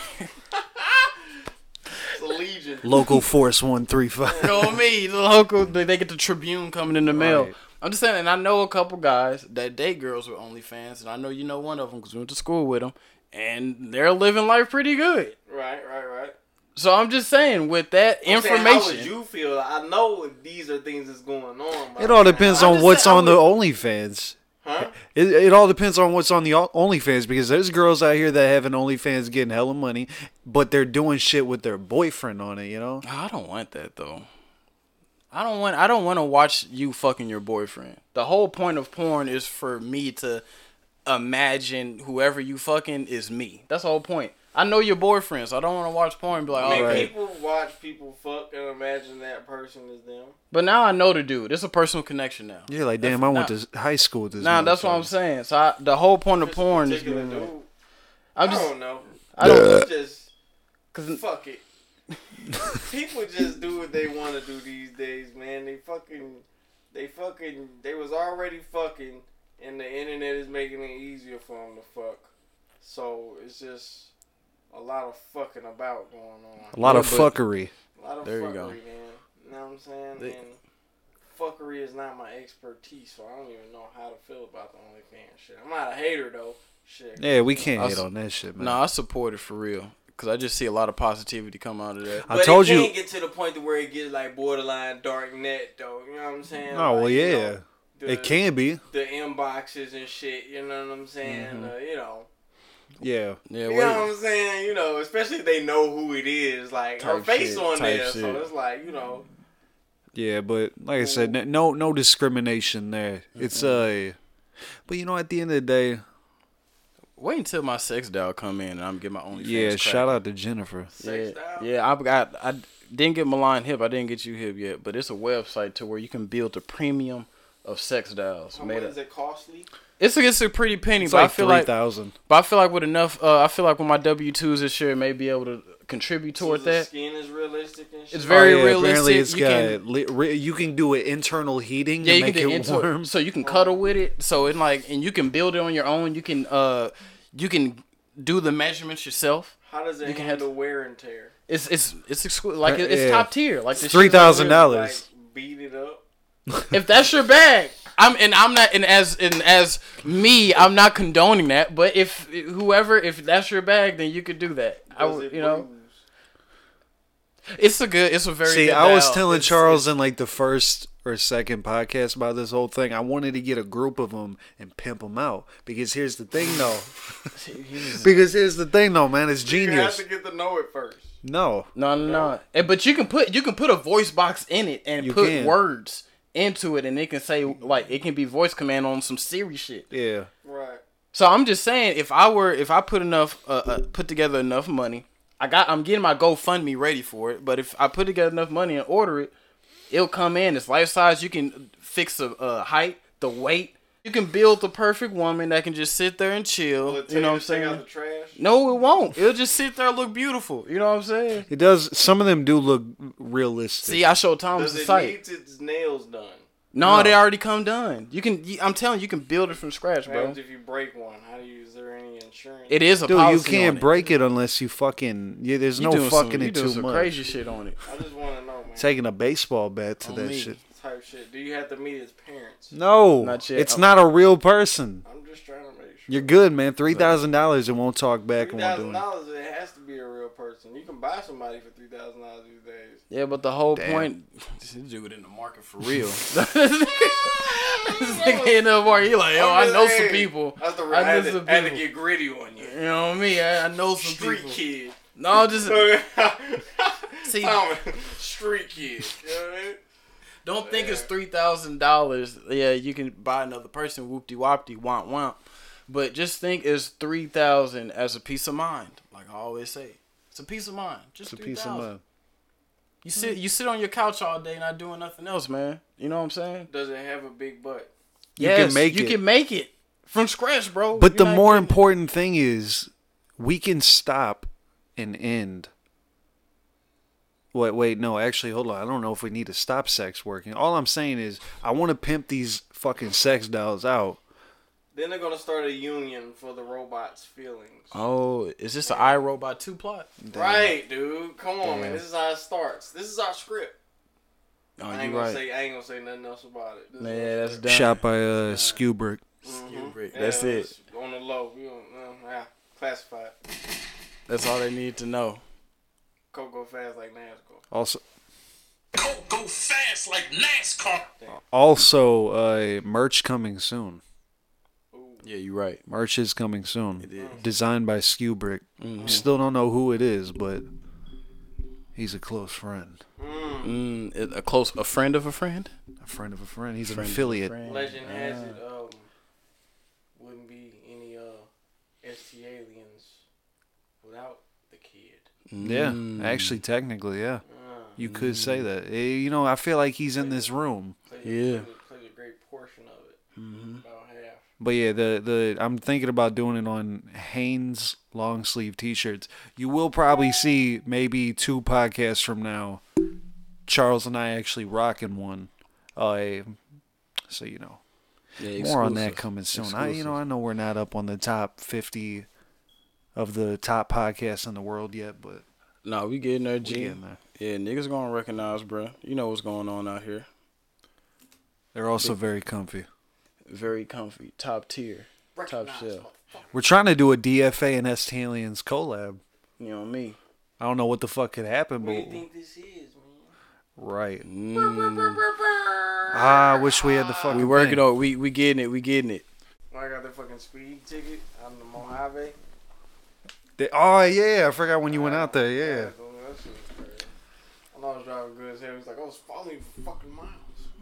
It's a legion. Local Force One Three Five. know me, the local. They they get the Tribune coming in the mail. Right. I'm just saying, and I know a couple guys that date girls with OnlyFans, and I know you know one of them because we went to school with them, and they're living life pretty good. Right, right, right. So I'm just saying, with that I'm saying, information, how would you feel? I know these are things that's going on. It all depends I'm on what's saying, I on the would- OnlyFans. Huh? It, it all depends on what's on the o- OnlyFans because there's girls out here that have an OnlyFans getting hella money, but they're doing shit with their boyfriend on it. You know? I don't want that though. I don't want I don't want to watch you fucking your boyfriend. The whole point of porn is for me to imagine whoever you fucking is me. That's the whole point. I know your boyfriend, so I don't want to watch porn and be like, I mean, all right. people watch people fuck and imagine that person is them. But now I know the dude. It's a personal connection now. You're like, damn, I went nah. to high school with this. Nah, that's what I'm saying. So I, the whole point of porn is particular being, dude, I'm I don't know. I don't just cause fuck it. [LAUGHS] People just do what they want to do these days, man. They fucking, they fucking, they was already fucking, and the internet is making it easier for them to fuck. So it's just a lot of fucking about going on. A lot of Yeah, but- fuckery. A lot of There you go. man. You know what I'm saying? They- and fuckery is not my expertise, so I don't even know how to feel about the OnlyFans shit. I'm not a hater though. Shit. Yeah, we can't I hate s- on that shit, man. no, I support it for real. Cause I just see a lot of positivity come out of that. I but told it you- can't get to the point to where it gets like borderline dark net though. You know what I'm saying? Oh well, Like, you yeah, know, the, it can be. The inboxes and shit. You know what I'm saying? Mm-hmm. Uh, you know. Yeah, Yeah, You know what I'm saying? You know, especially if they know who it is. Like her face shit, on type there, so it's like you know. yeah, but like I said, no, no discrimination there. It's uh, but you know, at the end of the day, Wait until my sex doll come in and I'm get my OnlyFans. yeah. cracking. Shout out to Jennifer. Sex yeah, doll? yeah. I've got. I didn't get Milan hip. I didn't get you hip yet, but it's a website to where you can build a premium of sex dolls. How Made much up. is it costly? It's a, it's a pretty penny, It's but I feel three like, thousand. but I feel like with enough, uh, I feel like with my W twos this year, may be able to contribute So toward the that. skin is realistic and shit. It's very oh, yeah, Apparently, realistic. it's You got can- li- re- you can do an internal heating. Yeah, to you can make get it into warm. it, so you can cuddle with it. So it like, and you can build it on your own. You can, uh, you can do the measurements yourself. How does it You can have- handle wear and tear? It's it's it's exclu- like it's Yeah. top tier. Like the shit Three is like thousand really- dollars. Like beat it up. [LAUGHS] [LAUGHS] if that's your bag i'm and i'm not and as and as me i'm not condoning that but if whoever if that's your bag then you could do that i would you know bruise? It's a good it's a very See, good I was dial. telling It's- Charles in like the first or second podcast about this whole thing. I wanted to get a group of them and pimp them out because here's the thing, though. [LAUGHS] because here's the thing, though, man. It's genius. You have to get to know it first. No, no no no And- but you can put you can put a voice box in it and You put can. words into it and it can say like it can be voice command on some serious shit yeah, Right. So I'm just saying, if I were, if I put enough, uh, uh, put together enough money, I got, I'm getting my GoFundMe ready for it. But if I put together enough money and order it, it'll come in. It's life size. You can fix the uh, height, the weight, You can build the perfect woman that can just sit there and chill. Will it You know what I'm take- take out saying? the trash? No, it won't. It'll just sit there and look beautiful. You know what I'm saying? It does. Some of them do look realistic. See, I showed Thomas Does the it site. need its nails done? No, No. they already come done. You can. I'm telling you, you can build it from scratch, What bro. happens if you break one? How do you? Is there any insurance? It is a Dude, you can't on break it unless you fucking. Yeah, there's You no fucking some, you it doing too some much. crazy shit on it. I just want to know, man. Taking a baseball bat to On that me. shit. type shit. Do you have to meet his parents? No, Not yet. it's not a real person. I'm just trying to make sure. You're good, man. Three thousand dollars and won't talk back Three and won't thousand do it. dollars. It has to be a real person. You can buy somebody for three thousand dollars these days. Yeah, but the whole Damn. point, this dude in the market for real. [LAUGHS] this nigga in the market, he like, yo, I know just some people. That's the I I had, know to, some had to get gritty on you. You know what I mean? I, I know some people. Street people. kid. No, just [LAUGHS] See- Tommy, street kid. You know what I mean? don't think it's three thousand dollars. Yeah, you can buy another person. Whoop de wop de womp womp. But just think it's three thousand as a peace of mind. Like I always say, it's a peace of mind. Just It's a three piece of mind. You sit you sit on your couch all day not doing nothing else, man. You know what I'm saying? Does it have a big butt? You can make you it. can make it from scratch, bro. But the You're not more getting- important thing is we can stop and end. Wait, wait, no, actually, hold on. I don't know if we need to stop sex working. All I'm saying is I want to pimp these fucking sex dolls out. Then they're gonna start a union for the robot's feelings. Oh, is this an iRobot two plot? Right, dude. Come on, Damn. man. This is how it starts. This is our script. Oh, I ain't you gonna right. say I ain't gonna say nothing else about it. This Yeah, that's done. Shot by uh, Skubrick. Mhm. Kubrick. Yeah, That's it. On the low, we don't, uh, yeah, classified. That's all they need to know. Coke go fast like NASCAR. Also, Coke go fast like NASCAR. also, uh, merch coming soon. Yeah, you're right. Merch is coming soon. It is. Designed by Skubrick. Still don't know who it is, but he's a close friend. Mm. Mm, a close, a friend of a friend. A friend of a friend. He's Friend an affiliate. friend. Legend has Ah. it, um, wouldn't be any uh ST aliens without the kid. Yeah, Mm. actually, technically, yeah. Uh, You could say that. Eh, You know, I feel like he's in this room. plays, Yeah. plays, plays a great portion of it. Mhm. But yeah, the the I'm thinking about doing it on Hanes long sleeve t-shirts. You will probably see maybe two podcasts from now, Charles and I actually rocking one. Uh, so you know, Yeah, more on that coming soon. I you know I know we're not up on the top 50 of the top podcasts in the world yet, but No, we getting there, G. getting there. Yeah, niggas gonna recognize, bruh. You know what's going on out here. They're also very comfy. Very comfy, top tier, top shelf. We're trying to do a DFA and S Aliens collab. You know me. I don't know what the fuck could happen, What do but you think this is, man? right. Mm, Ah, I wish we had the fucking. we working thing. on. We we getting it. We getting it. I got the fucking speed ticket on the Mojave. They- oh yeah, I forgot when you went out there. Yeah. dude, that shit was crazy. I know I was driving good as hell. He was like, I was following you for fucking miles.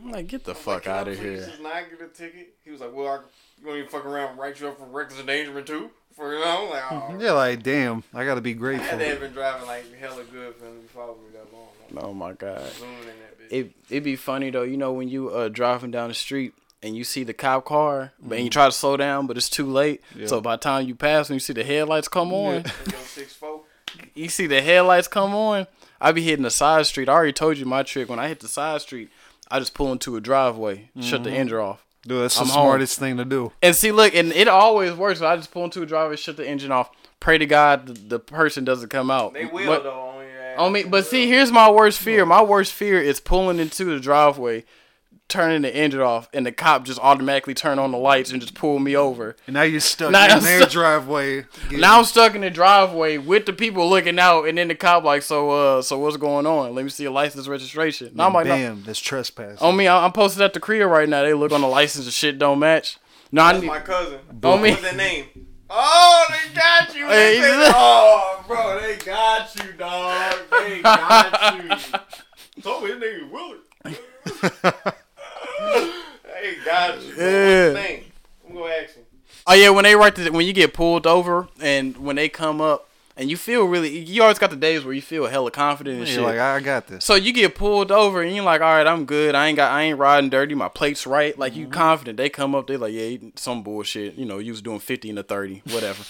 I'm like, get the I was fuck like, out of here. Just not get a ticket. He was like, Well, I, you want me to fuck around and write you up for reckless endangerment too? For you know, like, oh. [LAUGHS] Yeah, like damn, I gotta be I had grateful. to have been driving like hella good for him to be following me that long. I'm Oh my god. zooming in that bitch. It it be funny though. You know when you uh driving down the street and you see the cop car, but and you try to slow down, but it's too late. Yeah. So by the time you pass and you see the headlights come on, You know, six four. [LAUGHS] you see the headlights come on. I be hitting the side street. I already told you my trick. When I hit the side street, I just pull into a driveway, shut the mm-hmm. engine off. Dude, that's the I'm home. smartest thing to do. And see, look, and it always works. I just pull into a driveway, shut the engine off. Pray to God the, the person doesn't come out. They will But- though. On your ass. I mean, but see, here's my worst fear. My worst fear is pulling into the driveway, turning the engine off, and the cop just automatically turn on the lights and just pull me over. And now you're stuck Now in I'm their stuck- driveway. getting- Now I'm stuck in the driveway with the people looking out, and then the cop like, so, uh, so what's going on? Let me see a license registration. Now I'm like, no. bam, that's trespassing. on me, I- I'm posted at the crib right now. They look on the license and shit don't match. No, I That's need, my cousin. On me. What's their name? Oh, they got you. They Hey, said- oh, bro, they got you, dog. They got you. [LAUGHS] Told me his name was Willard. [LAUGHS] they got you. Yeah. What's? I'm gonna ask him. Oh yeah, when they write the when you get pulled over and when they come up and you feel really. You always got the days where you feel hella confident and You're shit. like, I got this. So you get pulled over and you're like, all right, I'm good. I ain't got, I ain't riding dirty. My plate's right. Like Mm-hmm. you confident. They come up, they like, yeah, some bullshit. You know, you was doing 50 and a 30, whatever.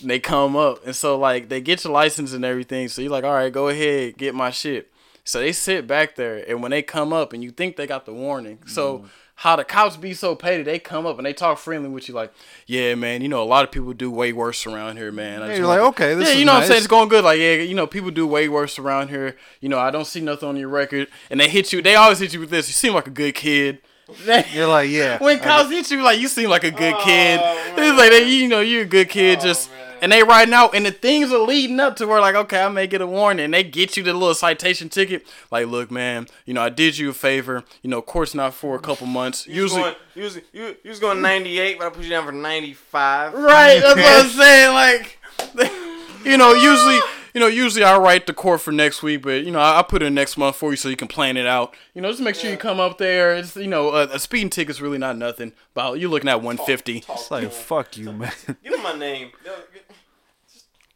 and [LAUGHS] they come up and so like they get your license and everything. So you're like, all right, go ahead, get my shit. So they sit back there and when they come up and you think they got the warning, so. Mm-hmm. How the cops be so petty? They come up and they talk friendly with you, like, "Yeah, man, you know a lot of people do way worse around here, man." I Yeah, you're like, to- "Okay, this yeah, is you know what I'm saying? It's going good. Like, yeah, you know, people do way worse around here. You know, I don't see nothing on your record, and they hit you. They always hit you with this. You seem like a good kid. [LAUGHS] You're like, yeah. when cops hit you, like you seem like a good kid. man. It's like they, you know, you're a good kid. just man. And they riding out, and the things are leading up to where like, okay, I may get a warning. And they get you the little citation ticket. Like, look, man, you know, I did you a favor. You know, of course not for a couple months. You was Usually, going, you was, you, you was going 98, but I put you down for 95. Right, that's what I'm [LAUGHS] saying. Like, [LAUGHS] you know, usually, you know, usually I write the court for next week, but you know, I, I put it in next month for you so you can plan it out. You know, just make sure you come up there. It's you know, a, a speeding ticket's really not nothing. But you're looking at 150. Talk It's like, to fuck you, man. Give him my name. [LAUGHS]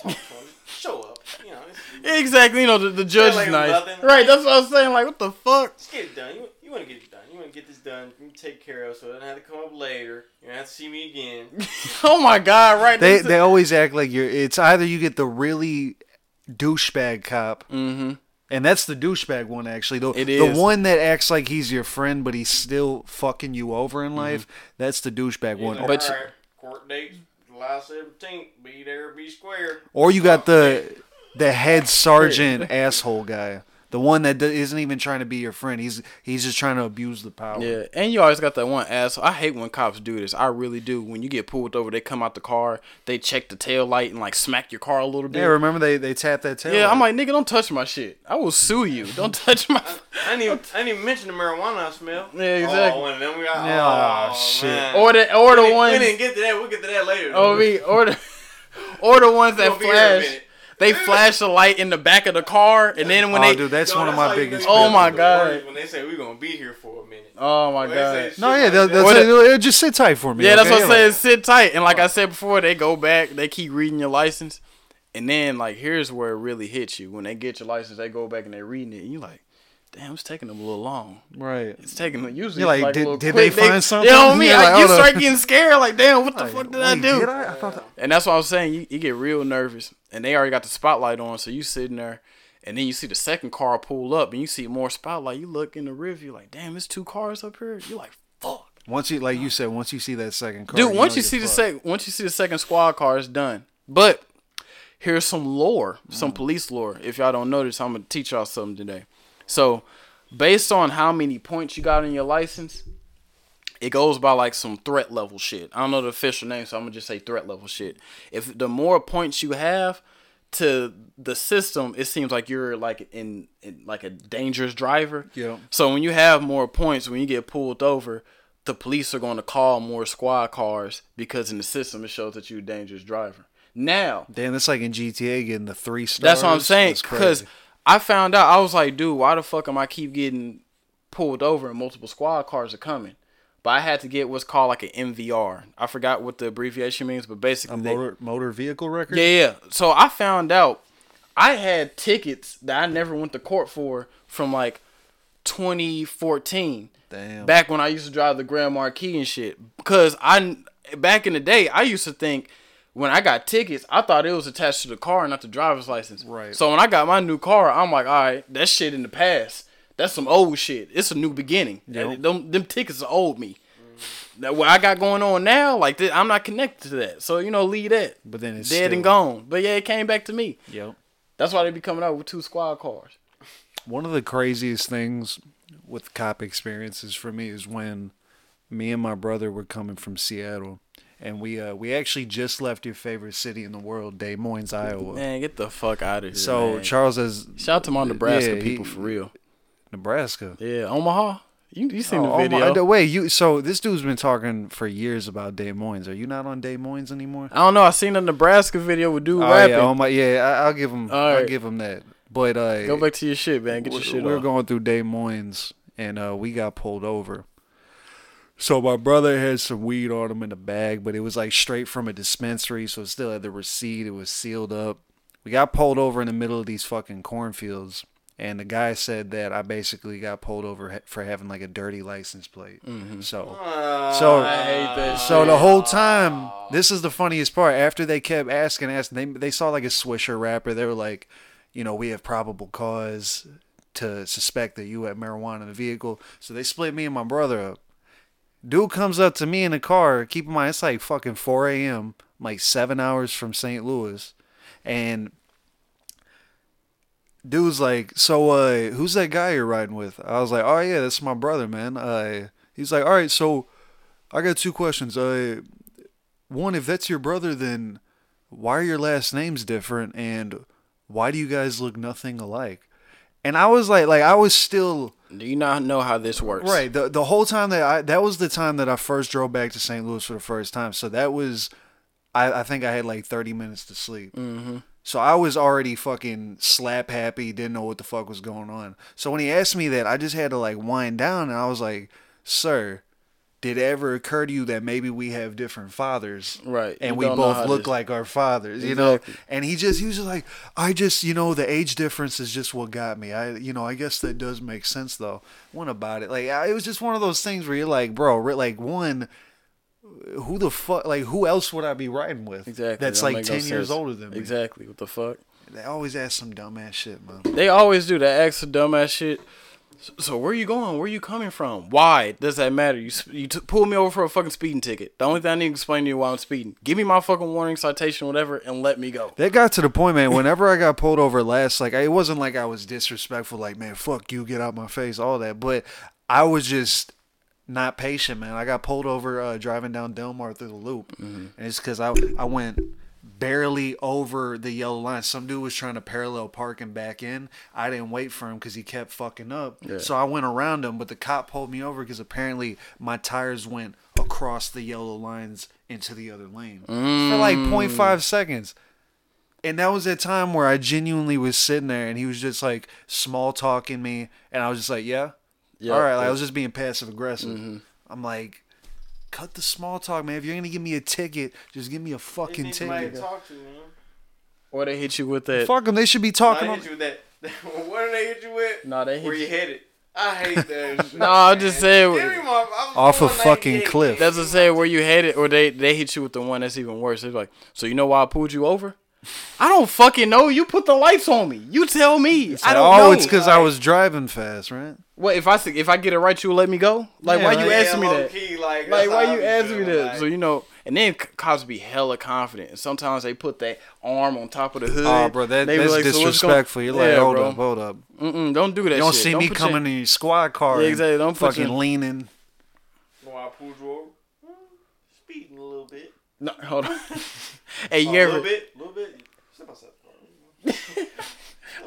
Yo, get- Just talk to him. Show up. You know, [LAUGHS] Exactly. You know, the, the judge like is nice. nothing. Right. That's what I was saying. Like, what the fuck? just get it done. You, you want to get it done. You want to get this done. You take care of so it doesn't have to come up later. You don't have to see me again. [LAUGHS] Oh my god. Right. They they always act like you're. It's either you get the really douchebag cop, Mhm. and that's the douchebag one actually. The, It the one that acts like he's your friend, but he's still fucking you over in life. That's the douchebag one. Like, But all right, court dates July 17th. Be there, be square. Or you got the the head sergeant [LAUGHS] asshole guy, the one that d- isn't even trying to be your friend. He's he's just trying to abuse the power. Yeah, and you always got that one asshole. I hate when cops do this. I really do. When you get pulled over, they come out the car, they check the tail light and like smack your car a little bit. Yeah, remember they they tap that tail. Yeah, I'm like, nigga, don't touch my shit. I will sue you. Don't [LAUGHS] touch my. I didn't even, I didn't even mention the marijuana I smell. Yeah, exactly. Oh, one of them we got. Yeah, oh, shit. Man. Or the or we the didn't, ones. We didn't get to that. We'll get to that later. Oh me or the or the ones that We'll here a flash. Minute. They flash the light in the back of the car, and then when oh, they. dude, that's Yo, one of my biggest. Oh my God. When they say we're gonna be here for a minute. oh my When god. No, yeah, like they'll, they'll Or say, the- "It'll just sit tight for me. Yeah, that's okay?" what I'm Like, saying. Sit tight, and like I said before, they go back, they keep reading your license, and then like here's where it really hits you. When they get your license, they go back and they're reading it, and you like, damn, it's taking them a little long. Right. It's taking them usually. You're like, like did- did quick. they find something? You know me, You're I, like, you start getting scared. Like, damn, what the Like, fuck did I do? did I? I thought that- And that's what I was saying. You, you get real nervous, and they already got the spotlight on, so you sitting there, and then you see the second car pull up, and you see more spotlight. You look in the rear view, like, damn, there's two cars up here. You're like, fuck. Once you, like you said, once you see that second car, Dude, once know you see the second, once you see the second squad car, it's done. But here's some lore, some mm. police lore. If y'all don't notice, I'm gonna teach y'all something today. So, based on how many points you got on your license, it goes by like some threat level shit. I don't know the official name, so I'm gonna just say threat level shit. If the more points you have to the system, it seems like you're like in, in like a dangerous driver. Yeah. So when you have more points, when you get pulled over, the police are going to call more squad cars because in the system it shows that you're a dangerous driver. Now, Damn, that's like in GTA getting the three stars. that's what I'm saying. Because. I found out, I was like, dude, why the fuck am I keep getting pulled over and multiple squad cars are coming? But I had to get what's called like an MVR. I forgot what the abbreviation means, but a basically, they- motor motor vehicle record. yeah, yeah. So I found out I had tickets that I never went to court for from like 2014. Damn. Back when I used to drive the Grand Marquis and shit. Because I, back in the day, I used to think when I got tickets, I thought it was attached to the car, not the driver's license. Right. So when I got my new car, I'm like, all right, that shit in the past. That's some old shit. It's a new beginning. Yep. Them, them tickets are old me. Now, what I got going on now, like I'm not connected to that. So you know, leave that. But then it's dead still- and gone. But yeah, it came back to me. Yep. That's why they be coming out with two squad cars. One of the craziest things with cop experiences for me is when me and my brother were coming from Seattle, and we uh, we actually just left your favorite city in the world, Des Moines, Iowa. Man, get the fuck out of here. so man. Charles has shout out to my Nebraska Yeah, he- people for real. Nebraska. Yeah, Omaha. You you seen Oh, the video? the way you so this dude's been talking for years about Des Moines. Are you not on Des Moines anymore? I don't know. I seen a Nebraska video with dude Oh rapping. yeah, oh my, yeah. I, I'll give him. All I'll give him that. But uh, Go back to your shit, man. Get your shit we were off. going through Des Moines and uh, we got pulled over. So my brother had some weed on him in the bag, but it was like straight from a dispensary, so it still had the receipt. It was sealed up. we got pulled over in the middle of these fucking cornfields, and the guy said that I basically got pulled over for having like a dirty license plate. Mm-hmm. So, ah, so I hate that so the whole time, this is the funniest part. After they kept asking, asking, they they saw like a Swisher wrapper. They were like, you know, we have probable cause to suspect that you had marijuana in the vehicle. So they split me and my brother up. Dude comes up to me in the car. Keep in mind, it's like fucking 4 a.m. Like seven hours from St. Louis, and dude's like, "So, uh, who's that guy you're riding with?" I was like, "Oh yeah, that's my brother, man." Uh, he's like, "All right, so I got two questions. Uh, one, if that's your brother, then why are your last names different, and why do you guys look nothing alike?" And I was like, like I was still Do you not know how this works? right the the whole time that I that was the time that I first drove back to St. Louis for the first time. So that was, I I think I had like thirty minutes to sleep. Mm-hmm. So I was already fucking slap happy, didn't know what the fuck was going on. So when he asked me that, I just had to like wind down, and I was like, "Sir, did it ever occur to you that maybe we have different fathers, Right. And we both look like our fathers, you know?" And he just he was just like, "I just you know the age difference is just what got me. I you know I guess that does make sense though. What about it? Like I- it was just one of those things where you're like, bro, like one." Who the fuck? Like, who else would I be riding with? Exactly. That's like make no ten years older than me. Exactly. What the fuck? They always ask some dumbass shit, man. They always do. They ask the dumbass shit. So, where you going? Where are you coming from? Why does that matter? You you t- pull me over for a fucking speeding ticket. The only thing I need to explain to you why I'm speeding. Give me my fucking warning, citation, whatever, and let me go. That got to the point, man. Whenever I got pulled over last, like it wasn't like I was disrespectful, like man, fuck you, get out my face, all that. But I was just not patient, man. I got pulled over uh, driving down Delmar through the loop, and it's because I I went barely over the yellow line. Some dude was trying to parallel park and back in. I didn't wait for him because he kept fucking up. So I went around him, but the cop pulled me over because apparently my tires went across the yellow lines into the other lane for like mm. 0.5 seconds. And that was that time where I genuinely was sitting there and he was just like small talking me. And I was just like, yeah. Yeah, All right. Like, I was just being passive aggressive. Mm-hmm. I'm like, cut the small talk, man. If you're going to give me a ticket, just give me a fucking need somebody ticket. to talk to, man. Or they hit you with that. Fuck them. They should be Nah, talking. they hit you with that. [LAUGHS] what did they hit you with? Nah, they hit Where you- you headed? I hate that [LAUGHS] shit. No, I just man. said- Give me my- I was Off a fucking cliff. That's what say where you headed, or they they hit you with the one that's even worse. It's like, so you know why I pulled you over? I don't fucking know. You put the lights on me. You tell me. I don't oh, know. it's because I was driving fast, right? What if I s- if I get it right, you will let me go? Like Yeah, why like, you Yeah, asking me that? Key, like, Like why you asking me that? like- So you know, and then c- cops be hella confident, and sometimes they put that arm on top of the hood. Oh, bro, that, that's like, "So disrespectful. You're like, Yeah, hold bro. up, hold up. Mm-mm, don't do that. You don't shit. see me coming your- in your squad car. Yeah, exactly. Don't put fucking your- leaning. Well, I pulled over. Hmm, Speeding a little bit. No, hold on. [LAUGHS] hey, you a little bit, a little bit. Step outside the [LAUGHS] car.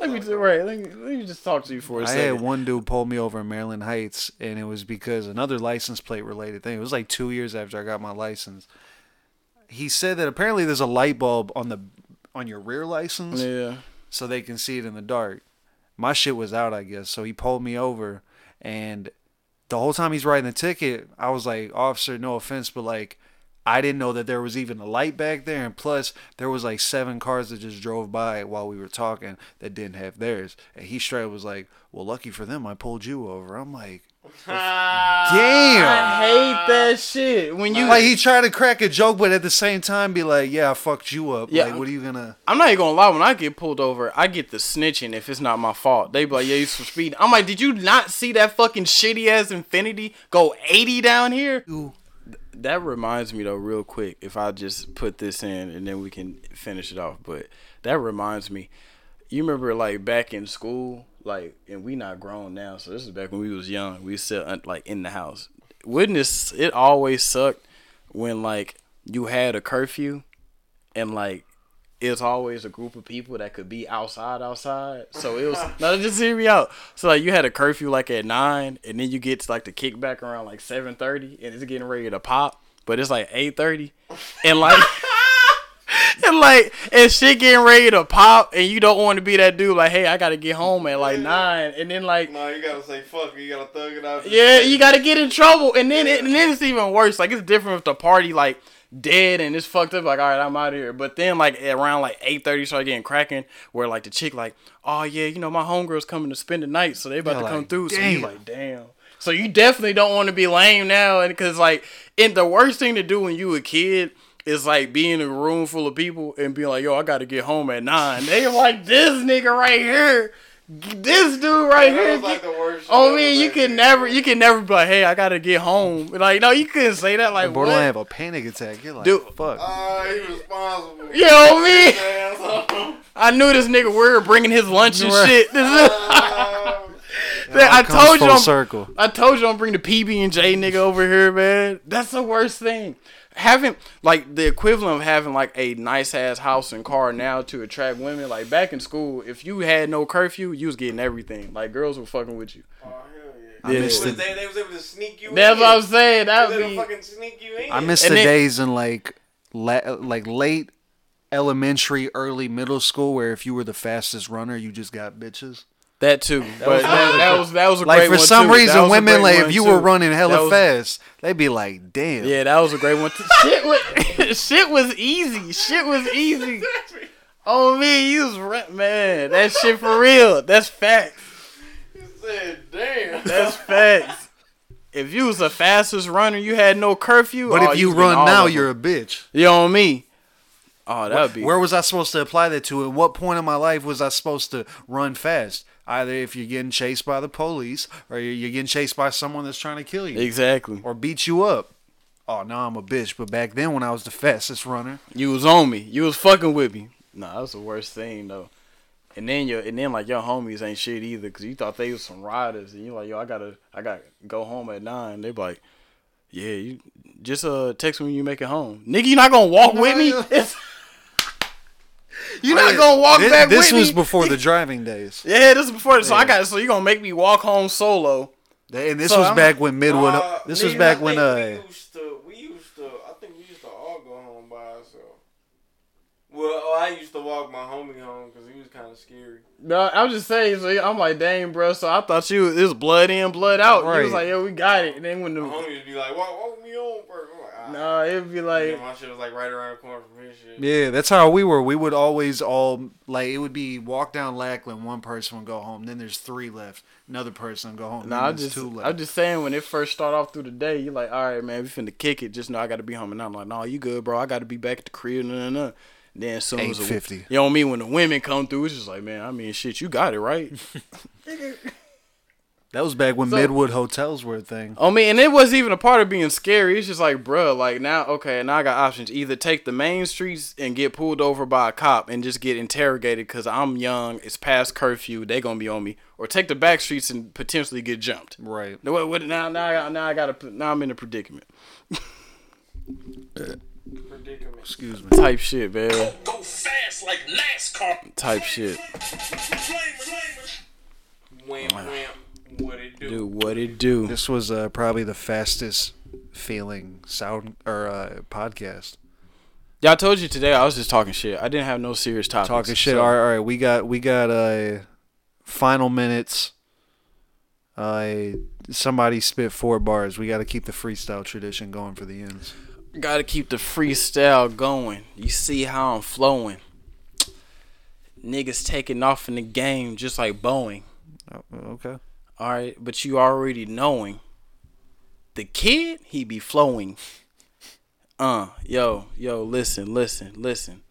Let me just right. Let me, let me just talk to you for a I second. I had one dude pull me over in Maryland Heights, and it was because another license plate related thing. It was like two years after I got my license. He said that apparently there's a light bulb on the on your rear license, yeah. so they can see it in the dark. My shit was out, I guess. So he pulled me over, and the whole time he's writing the ticket, I was like, "Officer, no offense, but like." I didn't know that there was even a light back there, and plus there was like seven cars that just drove by while we were talking that didn't have theirs. And he straight was like, "Well, lucky for them, I pulled you over." I'm like, [LAUGHS] "Damn!" I hate that shit. When you Like he tried to crack a joke, but at the same time be like, "Yeah, I fucked you up." Yeah. Like, what are you gonna? I'm not even gonna lie. When I get pulled over, I get the snitching if it's not my fault. They be like, "Yeah, you for speeding." I'm like, "Did you not see that fucking shitty ass Infiniti go 80 down here?" That reminds me though, real quick. If I just put this in and then we can finish it off. But that reminds me. You remember like back in school, like, and we not grown now, so this is back when we was young. We still like in the house. Wouldn't it? It always sucked when like you had a curfew, and like it's always a group of people that could be outside outside. So it was [LAUGHS] no just hear me out. So like you had a curfew like at nine and then you get to like the kickback around like seven thirty and it's getting ready to pop. But it's like eight thirty. And like [LAUGHS] and like and shit getting ready to pop and you don't want to be that dude like, hey, I gotta get home at like nine and then like No, you gotta say fuck. You gotta thug it out. yeah, you gotta get in trouble, and then it, and then it's even worse. Like it's different if the party like dead and it's fucked up. Like, all right, I'm out of here. But then like around like eight thirty, start getting cracking. Where like the chick like, oh yeah, you know my homegirl's coming to spend the night, so they about You're to come like, through. So you like, damn. So you definitely don't want to be lame now, and because like, and the worst thing to do when you a kid is like be in a room full of people and be like, yo, I gotta get home at nine. They like this nigga right here. This dude right here. like the worst. shit Oh man, you can never, you can never But hey, I gotta get home. Like, no, you couldn't say that. Like, Borderline what? have a panic attack. You're like, Dude. fuck. Ah, he responsible. You know me. [LAUGHS] I knew this nigga weird bringing his lunch and shit. This is, [LAUGHS] It all I told you I'm- circle. I told you I'm bring the PB and J nigga over here, man. That's the worst thing. Having like the equivalent of having like a nice ass house and car now to attract women. Like back in school, if you had no curfew, you was getting everything. Like girls were fucking with you. oh, hell yeah. I Yeah. missed They, it. they, they was able to sneak you That's in. what I'm saying. That They would would be fucking sneak you in. I miss And the then- days in like la- like late elementary, early middle school where if you were the fastest runner, you just got bitches. That too. But that, that was that was a Like great for one, some too. That reason, was a women like if you too. were running hella was- fast, they'd be like, "Damn." Yeah, that was a great one. too. [LAUGHS] shit was [LAUGHS] shit was easy. Shit was easy. Oh man, you was re- man. That shit for real. That's facts. He said, damn. That's facts. If you was the fastest runner, you had no curfew. But oh, if you run now, you're a bitch. you know me. Oh, that would be. Where was I supposed to apply that to? At what point in my life was I supposed to run fast? Either if you're getting chased by the police, or you're getting chased by someone that's trying to kill you, exactly. or beat you up. Oh, now I'm a bitch. But back then, when I was the fastest runner, You was on me. You was fucking with me. Nah, that was the worst thing though. And then your and then like your homies ain't shit either because you thought they was some riders and you're like yo I gotta I gotta go home at nine. They be like, yeah, you just uh text me when you make it home, nigga. You not gonna walk with me? [LAUGHS] [LAUGHS] It's- you not gonna walk this, back this with was me? before the [LAUGHS] driving days, Yeah, this is before. So I got so you're gonna make me walk home solo? and this So was I'm- back when Midwood. Uh, this was back when uh, we used to, we used to, I think we used to all go home by ourselves. Well, oh, I used to walk my homie home because he was kind of scary. No, I'm just saying. So I'm like, dang, bro. So I thought you it was blood in, blood out. You was like, yo, we got it. And then when the My homie would be like, "Walk, walk me home first. I'm like, ah. nah, it'd be Yeah, my shit was like right around the corner from his shit. Yeah, that's how we were. We would always all like it would be walk down Lackland, one person would go home, then there's three left, another person would go home, Nah, then I'm there's just, two left. I'm just saying when it first start off through the day, you're like, all right, man, we finna kick it. Just know I gotta be home, and I'm like, no, you good, bro? I gotta be back at the crib, nah, nah, nah. Then as soon as the- 8:50. you know what I mean? When the women come through, it's just like, man, I mean, shit, you got it right. [LAUGHS] [LAUGHS] that was back when So- Midwood hotels were a thing. I mean, and it wasn't even a part of being scary. It's just like, bruh, like now, okay, now I got options. Either take the main streets and get pulled over by a cop and just get interrogated because I'm young, it's past curfew, they gonna be on me, or take the back streets and potentially get jumped. Right. Now, what, what, now, now, I got, now I got to, now I'm in a predicament. Predicament. Excuse me. Type shit, man. Go fast like NASCAR. Type shit. Wham, wham. What it do? Do what it do. This was uh, probably the fastest feeling sound or uh, podcast. Yeah, I told you today I was just talking shit. I didn't have no serious topics. Talking shit. so- All right, all right. We got we got uh, final minutes. Uh, somebody spit four bars. We got to keep the freestyle tradition going for the ends. Gotta keep the freestyle going. You see how I'm flowing. Niggas taking off in the game just like Boeing. Oh, okay. Alright, but you already knowing. The kid, he be flowing. Uh, yo, yo, listen, listen, listen.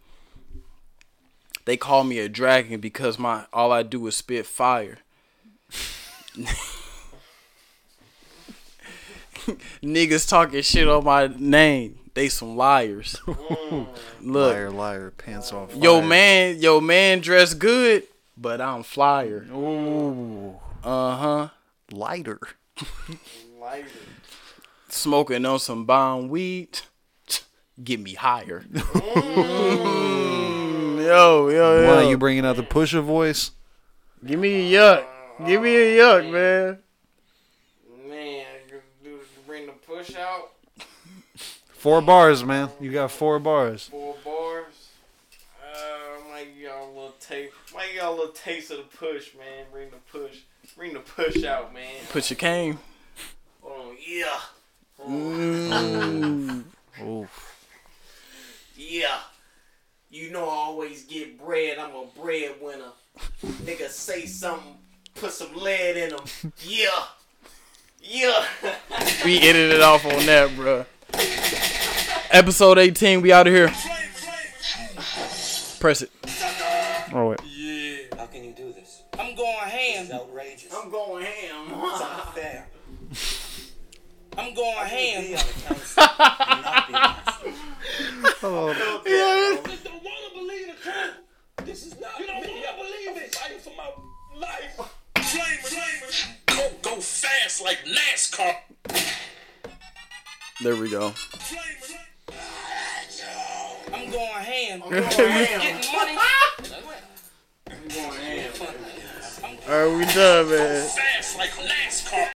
They call me a dragon because my all I do is spit fire. [LAUGHS] Niggas talking shit on my name. They some liars. [LAUGHS] Look, Liar, liar, pants off. yo man, yo man dressed good, but I'm flyer. Ooh, Uh huh. lighter. Lighter. Smoking on some bomb weed, [TSK] get me higher. Mm, yo, [LAUGHS] yo, yo. Why you bringing out the pusher voice? Give me a yuck. Give me a yuck, man. Man, you do bring the push out. Four bars, man. You got four bars. Four bars. Uh, might give y'all a little taste. Might give y'all a little taste of the push, man. Bring the push. Bring the push out, man. Put your cane. Oh yeah. Mm. Oof. You know I always get bread. I'm a breadwinner. Nigga say something, put some lead in them. Yeah. Yeah. [LAUGHS] We edited it off on that, bro. Episode 18, we out of here. Press it. Oh, wait. Going ham. It's outrageous. I'm going ham. It's unfair. [LAUGHS] I'm going Be ham. on the council and not be honest. Oh. just don't want to believe the truth. This is not. You don't want to believe it. Fighting for my life. Go, go fast like NASCAR. There we go. I'm going ham. I'm going ham. Getting money. [LAUGHS] I'm going ham. Alright, we done, man.